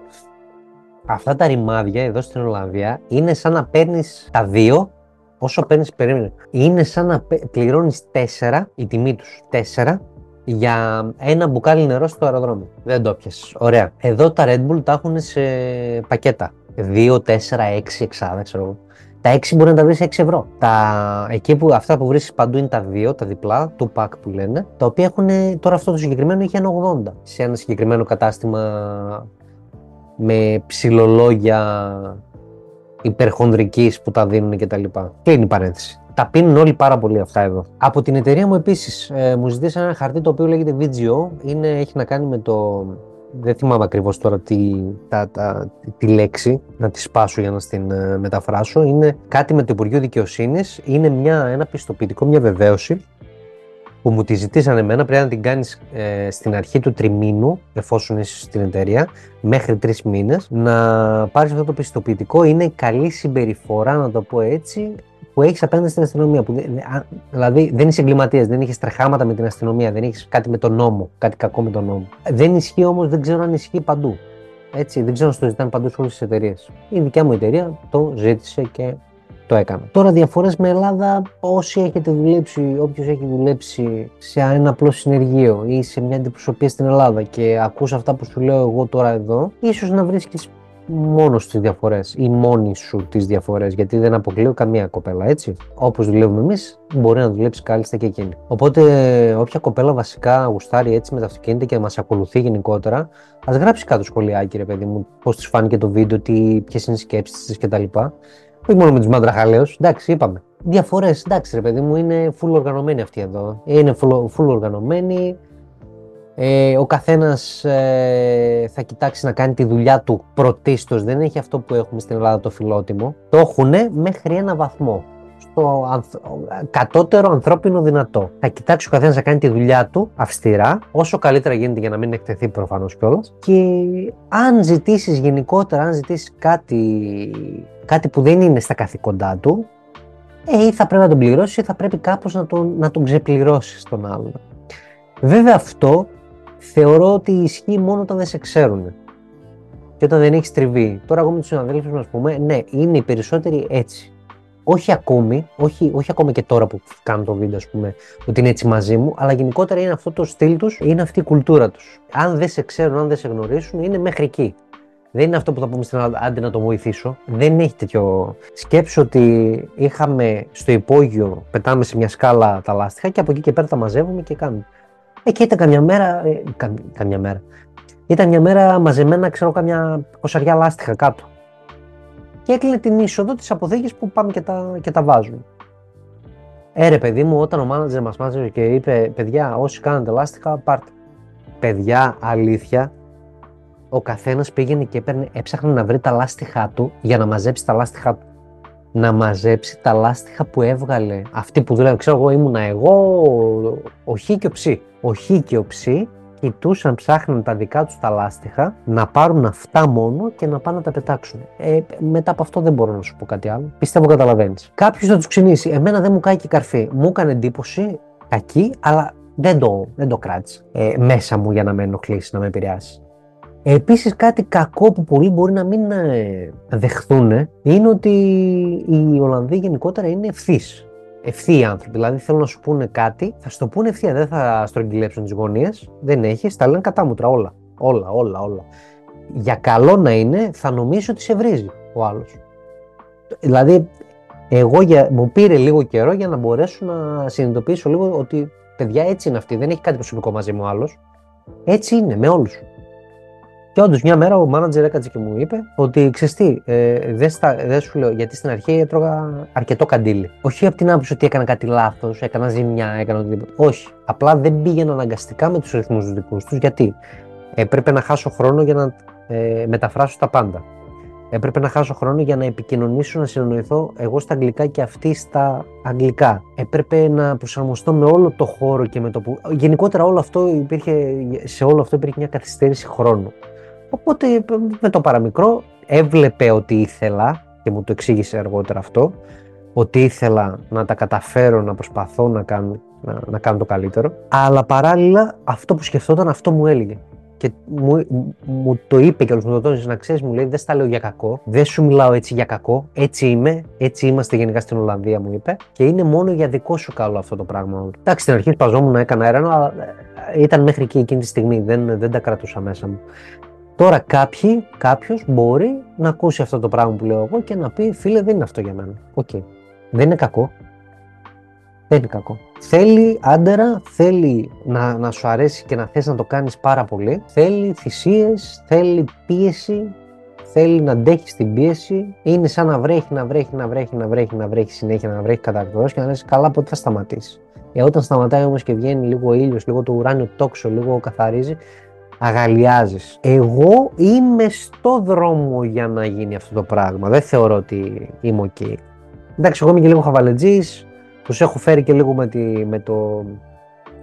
Αυτά τα ρημάδια εδώ στην Ολλανδία είναι σαν να παίρνεις τα δύο όσο παίρνεις περίμενε. Είναι σαν να πληρώνεις τέσσερα, η τιμή τους τέσσερα, για ένα μπουκάλι νερό στο αεροδρόμιο. Δεν το πιες. Ωραία. Εδώ τα Red Bull τα έχουν σε πακέτα. 2, 4, 6, 6, ξέρω εγώ. Τα 6 μπορεί να τα βρεις 6 ευρώ. Τα, εκεί που αυτά που βρίσκεις παντού είναι τα 2, τα διπλά, του pack που λένε, τα οποία έχουν, τώρα αυτό το συγκεκριμένο έχει ένα 80. Σε ένα συγκεκριμένο κατάστημα με ψιλολόγια υπερχονδρικής που τα δίνουν κτλ. Κλείνει η παρένθεση; Τα πίνουν όλοι πάρα πολύ αυτά εδώ. Από την εταιρεία μου επίσης ε, μου ζητήσαν ένα χαρτί το οποίο λέγεται VGO. Είναι, έχει να κάνει με το δεν θυμάμαι ακριβώς τώρα τι, τα, τα, τη λέξη, να τη σπάσω για να την ε, μεταφράσω. Είναι κάτι με το Υπουργείο Δικαιοσύνης. Είναι μια, ένα πιστοποιητικό, μια βεβαίωση που μου τη ζητήσανε εμένα. Πρέπει να την κάνεις ε, στην αρχή του τριμήνου, εφόσον είσαι στην εταιρεία, μέχρι τρεις μήνες, να πάρεις αυτό το πιστοποιητικό. Είναι καλή συμπεριφορά, να το πω έτσι, που έχεις απέναντι στην αστυνομία. Που, δηλαδή δεν είσαι εγκληματίας, δεν έχει τρεχάματα με την αστυνομία, δεν έχεις κάτι με τον νόμο, κάτι κακό με τον νόμο. Δεν ισχύει όμως, δεν ξέρω αν ισχύει παντού. Έτσι, δεν ξέρω αν το ζητάνε παντού σε όλες τις εταιρείες. Η δικιά μου εταιρεία το ζήτησε και το έκανα. Τώρα διαφορές με Ελλάδα, όσοι έχετε δουλέψει, όποιος έχει δουλέψει σε ένα απλό συνεργείο ή σε μια αντιπροσωπεία στην Ελλάδα και ακούς αυτά που σου λέω εγώ τώρα εδώ, ίσως να βρίσκεις μόνος τις διαφορές ή μόνη σου τις διαφορές, γιατί δεν αποκλείω καμία κοπέλα, έτσι. Όπως δουλεύουμε εμείς, μπορεί να δουλέψει κάλλιστα και εκείνη. Οπότε, όποια κοπέλα βασικά γουστάρει έτσι με τα αυτοκίνητα και μας ακολουθεί γενικότερα, ας γράψει κάτω σχολιάκι, ρε παιδί μου, πώς της φάνηκε το βίντεο, ποιες είναι οι σκέψεις της κτλ. Όχι μόνο με τους μαντραχαλαίους, εντάξει, είπαμε. Διαφορές, εντάξει, ρε παιδί μου, είναι full οργανωμένοι αυτοί εδώ. Είναι full, full οργανωμένοι, ε, ο καθένας ε, θα κοιτάξει να κάνει τη δουλειά του πρωτίστως. Δεν έχει αυτό που έχουμε στην Ελλάδα το φιλότιμο. Το έχουν μέχρι ένα βαθμό. Στο ανθ... κατώτερο ανθρώπινο δυνατό. Θα κοιτάξει ο καθένας να κάνει τη δουλειά του αυστηρά, όσο καλύτερα γίνεται για να μην εκτεθεί προφανώς κιόλας. Και αν ζητήσεις γενικότερα, αν ζητήσεις κάτι, κάτι που δεν είναι στα καθήκοντά του, ε, ή θα πρέπει να τον πληρώσεις ή θα πρέπει κάπως να τον, να τον ξεπληρώσεις τον άλλον. Βέβαια αυτό θεωρώ ότι ισχύει μόνο όταν δεν σε ξέρουν. Και όταν δεν έχεις τριβή. Τώρα, εγώ με τους συναδέλφους μα πούμε, ναι, είναι οι περισσότεροι έτσι. Όχι ακόμη, όχι, όχι ακόμη και τώρα που κάνω το βίντεο, ας πούμε, ότι είναι έτσι μαζί μου, αλλά γενικότερα είναι αυτό το στυλ τους, είναι αυτή η κουλτούρα τους. Αν δεν σε ξέρουν, αν δεν σε γνωρίσουν, είναι μέχρι εκεί. Δεν είναι αυτό που θα πούμε στην Ελλάδα, άντε να το βοηθήσω. Δεν έχει τέτοιο. Σκέψω ότι είχαμε στο υπόγειο, πετάμε σε μια σκάλα τα λάστιχα και από εκεί και πέρα τα μαζεύουμε και κάνουμε. Εκεί ήταν καμιά μέρα, ε, κα, καμιά μέρα. Ήταν μια μέρα μαζεμένα, ξέρω, καμιά κοσαριά λάστιχα κάτω. Και έκλεινε την είσοδο της αποθήκη που πάμε και τα, και τα βάζουμε. Έρε παιδί μου, όταν ο μάνατζερ μας μάζευε και είπε: Παιδιά, όσοι κάνετε λάστιχα, πάρτε. Παιδιά, αλήθεια, ο καθένας πήγαινε και έπαιρνε, έψαχνε να βρει τα λάστιχά του για να μαζέψει τα λάστιχά του. Να μαζέψει τα λάστιχα που έβγαλε αυτή που δούλευε. Ξέρω εγώ, ήμουνα εγώ, ο Χ και ο Ψ ο Χ και ο Ψ κοιτούσαν, ψάχναν τα δικά τους τα λάστιχα, να πάρουν αυτά μόνο και να πάνε να τα πετάξουν. Ε, μετά από αυτό δεν μπορώ να σου πω κάτι άλλο. Πιστεύω καταλαβαίνεις. Κάποιος να τους ξυνήσει. Εμένα δεν μου κάνει και καρφί. Μου έκανε εντύπωση κακή, αλλά δεν το, δεν το κράτησα ε, μέσα μου για να με ενοχλήσει, να με επηρεάσει. Επίσης κάτι κακό που πολλοί μπορεί να μην ε, δεχθούν είναι ότι οι Ολλανδοί γενικότερα είναι ευθύς ευθύοι άνθρωποι. Δηλαδή θέλουν να σου πούνε κάτι, θα σου το πούνε ευθεία. Δεν θα στρογγυλέψουν τις γωνίες. Δεν έχεις, τα λένε κατάμουτρα όλα. Όλα, όλα, όλα. Για καλό να είναι, θα νομίσει ότι σε βρίζει ο άλλος. Δηλαδή, εγώ για, μου πήρε λίγο καιρό για να μπορέσω να συνειδητοποιήσω λίγο ότι παιδιά έτσι είναι αυτή. Δεν έχει κάτι προσωπικό μαζί μου άλλος. Έτσι είναι με όλους. Και όντως μια μέρα ο μάνατζερ έκατσε και μου είπε ότι ξέρεις τι, ε, δεν, δεν σου λέω γιατί στην αρχή έτρωγα αρκετό καντήλι. Όχι από την άποψη ότι έκανα κάτι λάθος, έκανα ζημιά, έκανα οτιδήποτε. Όχι. Απλά δεν πήγαινα αναγκαστικά με τους ρυθμούς τους δικούς τους γιατί Έπρεπε να χάσω χρόνο για να ε, μεταφράσω τα πάντα. Έπρεπε να χάσω χρόνο για να επικοινωνήσω, να συνεννοηθώ εγώ στα αγγλικά και αυτή στα αγγλικά. Έπρεπε να προσαρμοστώ με όλο το χώρο και με το που. Γενικότερα όλο αυτό υπήρχε, σε όλο αυτό υπήρχε μια καθυστέρηση χρόνου. Οπότε με το παραμικρό έβλεπε ότι ήθελα και μου το εξήγησε αργότερα αυτό ότι ήθελα να τα καταφέρω, να προσπαθώ να κάνω, να, να κάνω το καλύτερο. Αλλά παράλληλα αυτό που σκεφτόταν αυτό μου έλεγε και μου, μου το είπε και όλος μου το τόνισε να ξέρεις, μου λέει: Δεν στα λέω για κακό, δεν σου μιλάω έτσι για κακό. Έτσι είμαι, έτσι είμαστε γενικά στην Ολλανδία, μου είπε. Και είναι μόνο για δικό σου καλό αυτό το πράγμα. Εντάξει, στην αρχή σπαζόμουν, έκανα αέρα, αλλά ε, ήταν μέχρι εκεί εκείνη τη στιγμή. Δεν, δεν τα κρατούσα μέσα μου. Τώρα κάποιοι, κάποιος μπορεί να ακούσει αυτό το πράγμα που λέω εγώ και να πει: Φίλε, δεν είναι αυτό για μένα. OK. Okay. Δεν είναι κακό. Δεν είναι κακό. Θέλει άντερα, θέλει να, να σου αρέσει και να θες να το κάνεις πάρα πολύ. Θέλει θυσίες, θέλει πίεση, θέλει να αντέχεις την πίεση. Είναι σαν να βρέχει, να βρέχει, να βρέχει, να βρέχει, να βρέχει συνέχεια, να βρέχει καταρρακτωδώς και να λες καλά πότε θα σταματήσει. Ε, όταν σταματάει όμως και βγαίνει λίγο ήλιος, λίγο το ουράνιο τόξο, λίγο καθαρίζει, αγαλιάζεις. Εγώ είμαι στο δρόμο για να γίνει αυτό το πράγμα. Δεν θεωρώ ότι είμαι ok. Εντάξει, εγώ είμαι και λίγο χαβαλετζής, τους έχω φέρει και λίγο με, τη, με το,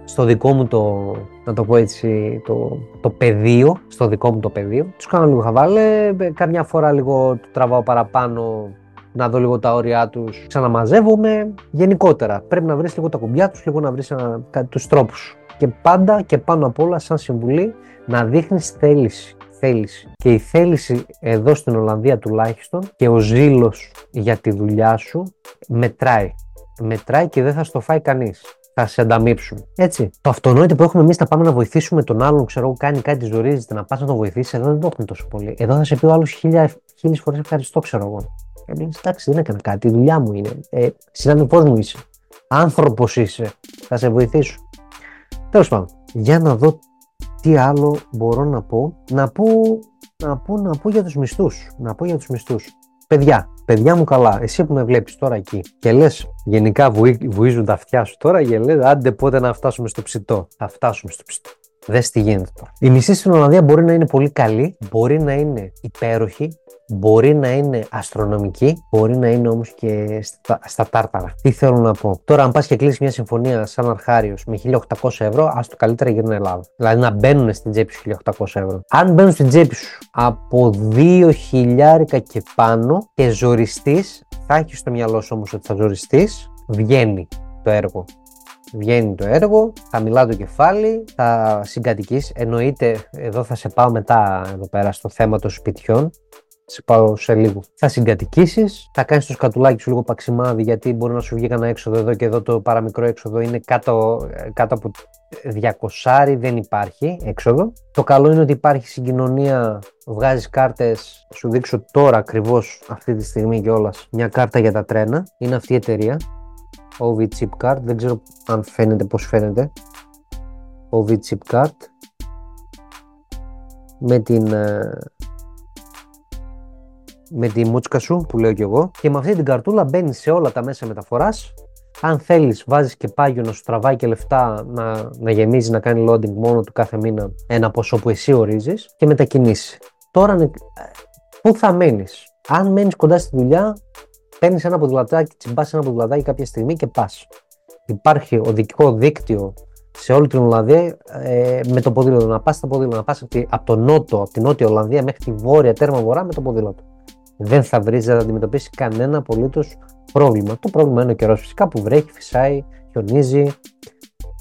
στο δικό μου το, να το πω έτσι, το, το πεδίο, στο δικό μου το πεδίο. Τους κάνω λίγο χαβάλε, καμιά φορά λίγο του τραβάω παραπάνω να δω λίγο τα όρια τους, ξαναμαζεύομαι. Γενικότερα, πρέπει να βρεις λίγο τα κουμπιά τους, λίγο να βρεις τους τρόπους. Και πάντα και πάνω απ' όλα, σαν συμβουλή, να δείχνεις θέληση. θέληση. Και η θέληση εδώ στην Ολλανδία τουλάχιστον και ο ζήλος για τη δουλειά σου μετράει μετράει και δεν θα στο φάει κανείς. Θα σε ανταμείψουν. Έτσι. Το αυτονόητο που έχουμε εμείς να πάμε να βοηθήσουμε τον άλλον, ξέρω εγώ, κάνει κάτι, ζορίζεται, να πας να τον βοηθήσεις, εδώ δεν το έχουμε τόσο πολύ. Εδώ θα σε πει ο άλλος χίλιες φορές ευχαριστώ, ξέρω εγώ. Και εντάξει, δεν έκανα κάτι, η δουλειά μου είναι. Ε, Συνάδελφός μου είσαι. Άνθρωπος είσαι. Θα σε βοηθήσω. Τέλος πάντων, για να δω τι άλλο μπορώ να πω. Να πω, να πω, να πω για τους μισθούς. Να πω για τους μισθούς. Παιδιά, παιδιά μου καλά, εσύ που με βλέπεις τώρα εκεί και λες, γενικά βουίζουν τα αυτιά σου τώρα και λες, άντε πότε να φτάσουμε στο ψητό. Θα φτάσουμε στο ψητό. Δες τι γίνεται τώρα. Η μισή στην Ολλανδία μπορεί να είναι πολύ καλή, μπορεί να είναι υπέροχη, μπορεί να είναι αστρονομική, μπορεί να είναι όμως και στα, στα τάρταρα. Τι θέλω να πω; Τώρα, αν πας και κλείσεις μια συμφωνία σαν αρχάριος με 1800 ευρώ, ας το καλύτερα γύρω Ελλάδα. Δηλαδή να μπαίνουν στην τσέπη σου 1800 ευρώ. Αν μπαίνουν στην τσέπη σου από 2.000 και πάνω και ζοριστείς, θα έχεις στο μυαλό σου όμως ότι θα ζοριστείς, βγαίνει το έργο βγαίνει το έργο, θα μιλά το κεφάλι, θα συγκατοικείς. Εννοείται, εδώ θα σε πάω μετά εδώ πέρα στο θέμα των σπιτιών, σε πάω σε λίγο. Θα συγκατοικήσεις, θα κάνεις το σκατουλάκι σου λίγο παξιμάδι, γιατί μπορεί να σου βγει ένα έξοδο εδώ και εδώ το παραμικρό έξοδο είναι κάτω, κάτω από 200, δεν υπάρχει έξοδο. Το καλό είναι ότι υπάρχει συγκοινωνία, βγάζεις κάρτες. Σου δείξω τώρα ακριβώς αυτή τη στιγμή κιόλας μια κάρτα για τα τρένα. Είναι αυτή η εταιρεία. OV Chip Card. Δεν ξέρω αν φαίνεται πώς φαίνεται. OV Chip Card. Με την, ε, με τη μούτσκα σου που λέω κι εγώ και με αυτή την καρτούλα μπαίνεις σε όλα τα μέσα μεταφοράς αν θέλεις βάζεις και πάγιο να σου τραβάει και λεφτά να, να γεμίζει, να κάνει loading μόνο του κάθε μήνα ένα ποσό που εσύ ορίζεις και μετακινήσεις. Τώρα ε, πού θα μένεις; Αν μένεις κοντά στη δουλειά παίρνεις ένα ποδηλατάκι, τσιμπάς ένα ποδηλατάκι κάποια στιγμή και πας. Υπάρχει οδικό δίκτυο σε όλη την Ολλανδία ε, με το ποδήλατο. Να πας στα ποδήλατα, να πας από, από το νότο, από την νότια Ολλανδία μέχρι τη βόρεια τέρμα βορρά με το ποδήλατο. Δεν θα βρεις, δεν θα αντιμετωπίσεις κανένα απολύτως πρόβλημα. Το πρόβλημα είναι ο καιρός φυσικά που βρέχει, φυσάει, χιονίζει,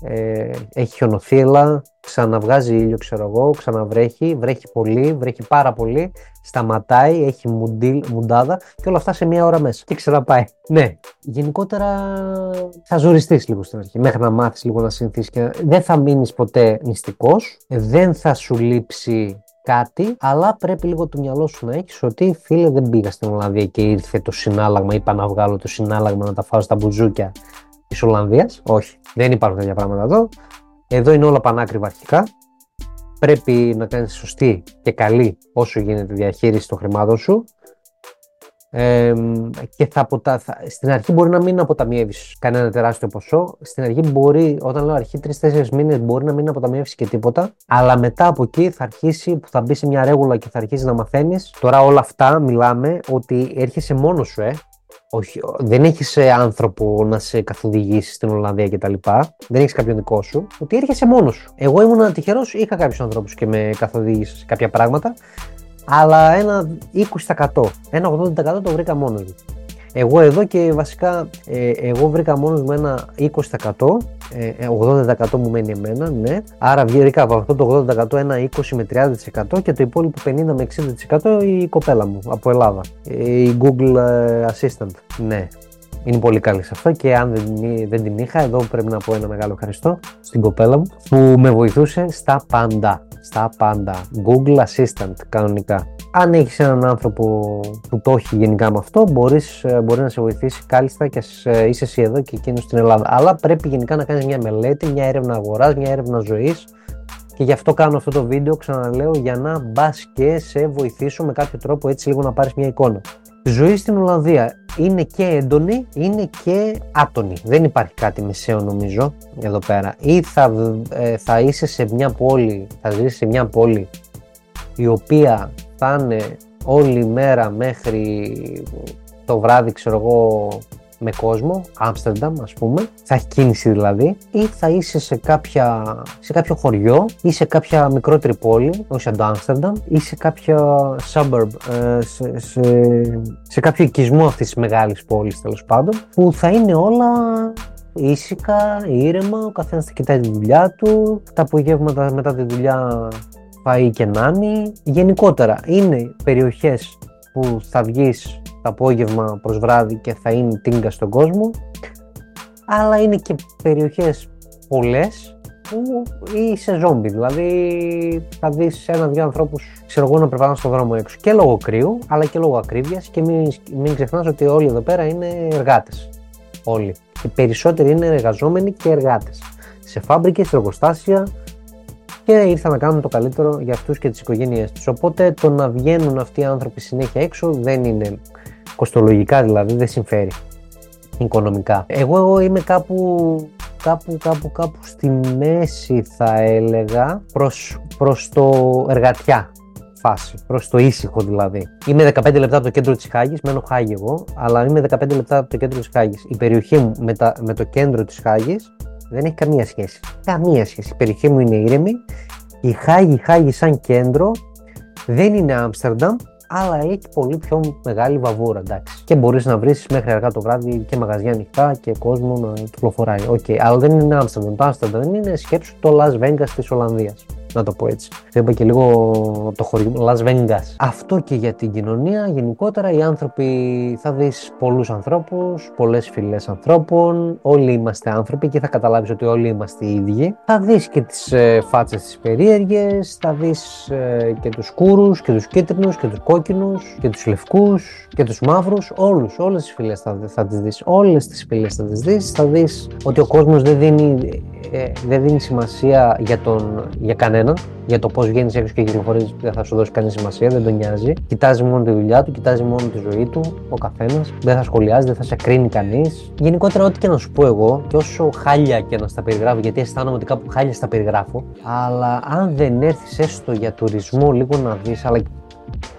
ε, έχει χιονοθύλα, ξαναβγάζει ήλιο, ξέρω εγώ, ξαναβρέχει, βρέχει πολύ, βρέχει πάρα πολύ, σταματάει, έχει μουντί, μουντάδα και όλα αυτά σε μία ώρα μέσα. Και ξαναπάει. Ναι, γενικότερα θα ζοριστείς λίγο στην αρχή, μέχρι να μάθεις λίγο να συνηθίσεις και δεν θα μείνεις ποτέ μυστικός, δεν θα σου λείψει κάτι, αλλά πρέπει λίγο το μυαλό σου να έχεις ότι φίλε δεν πήγα στην Ολλανδία και ήρθε το συνάλλαγμα. Είπα να βγάλω το συνάλλαγμα να τα φάω στα μπουζούκια της Ολλανδίας. Όχι, δεν υπάρχουν τέτοια πράγματα εδώ. Εδώ είναι όλα πανάκριβα αρχικά. Πρέπει να κάνεις σωστή και καλή όσο γίνεται διαχείριση των χρημάτων σου. Ε, και θα αποτα... θα... στην αρχή μπορεί να μην αποταμιεύεις κανένα τεράστιο ποσό. Στην αρχή μπορεί, όταν λέω αρχή, τρει-τέσσερι μήνες μπορεί να μην αποταμιεύσεις και τίποτα. Αλλά μετά από εκεί θα αρχίσει, που θα μπει σε μια ρέγουλα και θα αρχίσεις να μαθαίνεις. Τώρα όλα αυτά μιλάμε ότι έρχεσαι μόνος σου, ε. Όχι, δεν έχεις άνθρωπο να σε καθοδηγήσει στην Ολλανδία κτλ. Δεν έχεις κάποιον δικό σου. Ότι έρχεσαι μόνος σου. Εγώ ήμουν τυχερός, είχα κάποιους ανθρώπους και με καθοδήγησες σε κάποια πράγματα. Αλλά ένα 20%, ένα 80% το βρήκα μόνος μου. Εγώ εδώ και βασικά ε, εγώ βρήκα μόνος μου ένα 20%, ε, 80% μου μένει εμένα, ναι. Άρα βρήκα από αυτό το 80% ένα 20 με 30% και το υπόλοιπο 50 με 60% η κοπέλα μου από Ελλάδα. Η Google ε, Assistant, ναι. Είναι πολύ καλή σε αυτό και αν δεν, δεν την είχα, εδώ πρέπει να πω ένα μεγάλο ευχαριστώ στην κοπέλα μου που με βοηθούσε στα πάντα. Στα πάντα. Google Assistant κανονικά. Αν έχεις έναν άνθρωπο που το έχει γενικά με αυτό, μπορείς, ε, μπορεί να σε βοηθήσει κάλλιστα και ε, είσαι εσύ εδώ και εκείνος στην Ελλάδα. Αλλά πρέπει γενικά να κάνεις μια μελέτη, μια έρευνα αγοράς, μια έρευνα ζωής. Και γι' αυτό κάνω αυτό το βίντεο, ξαναλέω, για να μπας και σε βοηθήσω με κάποιο τρόπο έτσι λίγο να πάρεις μια εικόνα. Η ζωή στην Ολλανδία είναι και έντονη, είναι και άτονη. Δεν υπάρχει κάτι μεσαίο νομίζω εδώ πέρα. Ή θα, ε, θα είσαι σε μια πόλη, θα ζεις σε μια πόλη η οποία θα είναι όλη μέρα μέχρι το βράδυ ξέρω εγώ με κόσμο, Άμστερνταμ ας πούμε, θα έχει κίνηση δηλαδή, ή θα είσαι σε, κάποια, σε κάποιο χωριό ή σε κάποια μικρότερη πόλη, όχι σαν το Άμστερνταμ, ή σε κάποια suburb, ε, σε, σε, σε κάποιο οικισμό αυτής της μεγάλης πόλης τέλος πάντων, που θα είναι όλα ήσυχα, ήρεμα, ο καθένας θα κοιτάει τη δουλειά του, τα απογεύματα μετά τη δουλειά πάει και νάνι. Γενικότερα είναι περιοχές που θα βγεις το απόγευμα προς βράδυ και θα είναι τίνγκα στον κόσμο αλλά είναι και περιοχές πολλές που είσαι ζόμπι, δηλαδή θα δεις ένα-δυο ανθρώπους ξέρω εγώ να περπατάνε στον δρόμο έξω. Και λόγω κρύου αλλά και λόγω ακρίβειας και μην, μην ξεχνάς ότι όλοι εδώ πέρα είναι εργάτες. Όλοι. Οι περισσότεροι είναι εργαζόμενοι και εργάτες. Σε φάμπρικες, σε εργοστάσια, και ήρθαν να κάνουν το καλύτερο για αυτούς και τις οικογένειές τους. Οπότε το να βγαίνουν αυτοί οι άνθρωποι συνέχεια έξω δεν είναι κοστολογικά δηλαδή, δεν συμφέρει οικονομικά. Εγώ, εγώ είμαι κάπου, κάπου, κάπου, κάπου στη μέση θα έλεγα προς, προς το εργατιά φάση, προς το ήσυχο δηλαδή. Είμαι 15 λεπτά από το κέντρο της Χάγης, μένω Χάγη εγώ, αλλά είμαι 15 λεπτά από το κέντρο της Χάγης. Η περιοχή μου με, τα, με το κέντρο της Χάγης δεν έχει καμία σχέση. Καμία σχέση. Η περιοχή μου είναι ήρεμη. Η Χάγη, η Χάγη σαν κέντρο δεν είναι Άμστερνταμ, αλλά έχει πολύ πιο μεγάλη βαβούρα, εντάξει. Και μπορείς να βρεις μέχρι αργά το βράδυ και μαγαζιά ανοιχτά και κόσμο να κυκλοφοράει. OK, okay. αλλά δεν είναι Άμστερνταμ. Το Άμστερνταμ δεν είναι σκέψου το Las Vegas της Ολλανδίας να το πω έτσι. Το είπα και λίγο το χωριό Las Vegas. Αυτό και για την κοινωνία γενικότερα οι άνθρωποι θα δεις πολλούς ανθρώπους, πολλές φυλές ανθρώπων, όλοι είμαστε άνθρωποι και θα καταλάβεις ότι όλοι είμαστε οι ίδιοι. Θα δεις και τις ε, φάτσες τις περίεργες, θα δεις ε, και τους σκούρους και τους κίτρινους και τους κόκκινους και τους λευκούς και τους μαύρους, όλους, όλες τις φυλές θα, θα τις δεις, όλες τις φυλές θα τις δεις, θα δεις ότι ο κόσμος δεν δίνει ε, δεν δίνει σημασία για, τον, για κανέναν, για το πώς βγαίνεις έξω και κυκλοφορείς, δεν θα σου δώσει κανεί σημασία, δεν τον νοιάζει. Κοιτάζει μόνο τη δουλειά του, κοιτάζει μόνο τη ζωή του, ο καθένας. Δεν θα σχολιάζει, δεν θα σε κρίνει κανείς. Γενικότερα, ό,τι και να σου πω εγώ, και όσο χάλια και να στα περιγράφω, γιατί αισθάνομαι ότι κάπου χάλια στα περιγράφω, αλλά αν δεν έρθεις έστω για τουρισμό λίγο να δεις, αλλά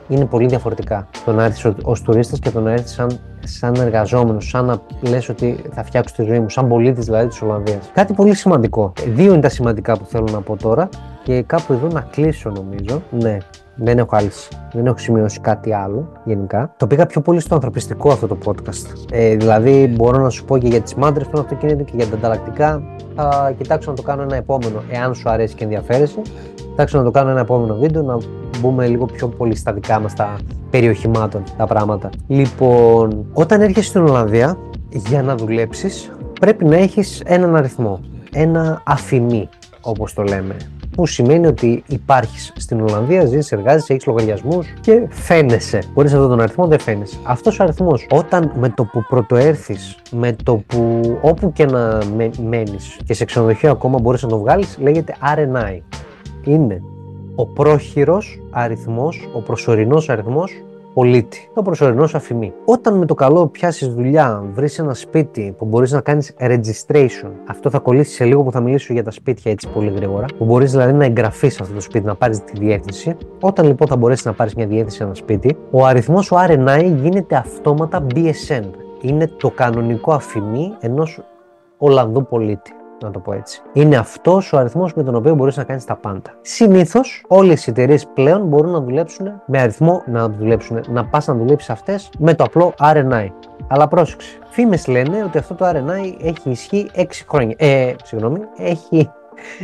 είναι πολύ διαφορετικά το να έρθεις ως τουρίστας και το να έρθεις σαν σαν εργαζόμενος, σαν να λες ότι θα φτιάξω τη ζωή μου, σαν πολίτης δηλαδή της Ολλανδίας. Κάτι πολύ σημαντικό. Δύο είναι τα σημαντικά που θέλω να πω τώρα και κάπου εδώ να κλείσω νομίζω. Ναι, δεν έχω άλλη. Δεν έχω σημειώσει κάτι άλλο γενικά. Το πήγα πιο πολύ στο ανθρωπιστικό αυτό το podcast. Ε, δηλαδή, μπορώ να σου πω και για τις μάντρες των αυτοκινήτων και για τα ανταλλακτικά. Θα κοιτάξω να το κάνω ένα επόμενο, εάν σου αρέσει και ενδιαφέρεσαι. Κοιτάξω να το κάνω ένα επόμενο βίντεο, να μπούμε λίγο πιο πολύ στα δικά μας τα περιοχημάτων τα πράγματα. Λοιπόν, όταν έρχεσαι στην Ολλανδία για να δουλέψεις, πρέπει να έχεις έναν αριθμό. Ένα αφημί, όπως το λέμε που σημαίνει ότι υπάρχεις στην Ολλανδία, ζεις, εργάζεσαι, έχεις λογαριασμούς και φαίνεσαι. Χωρί αυτόν τον αριθμό δεν φαίνεσαι. Αυτός ο αριθμός, όταν με το που πρωτοέρθεις, με το που όπου και να μένεις και σε ξενοδοχείο ακόμα μπορείς να το βγάλεις, λέγεται RNI. Είναι ο πρόχειρος αριθμός, ο προσωρινός αριθμός πολίτη. Το προσωρινός σου αφημί. Όταν με το καλό πιάσεις δουλειά, βρεις ένα σπίτι που μπορείς να κάνεις registration. Αυτό θα κολλήσει σε λίγο που θα μιλήσω για τα σπίτια έτσι πολύ γρήγορα. Που μπορείς δηλαδή να εγγραφείς σε αυτό το σπίτι, να πάρεις τη διεύθυνση. Όταν λοιπόν θα μπορέσεις να πάρεις μια διεύθυνση σε ένα σπίτι, ο αριθμός σου RNI γίνεται αυτόματα BSN. Είναι το κανονικό αφημί ενός Ολλανδού πολίτη να το πω έτσι. Είναι αυτός ο αριθμός με τον οποίο μπορείς να κάνεις τα πάντα. Συνήθως, όλες οι εταιρείες πλέον μπορούν να δουλέψουν με αριθμό, να δουλέψουν, να πας να δουλέψεις αυτές με το απλό RNI. Αλλά πρόσεξε. Φήμες λένε ότι αυτό το RNI έχει ισχύ 6 χρόνια. Ε, συγγνώμη, έχει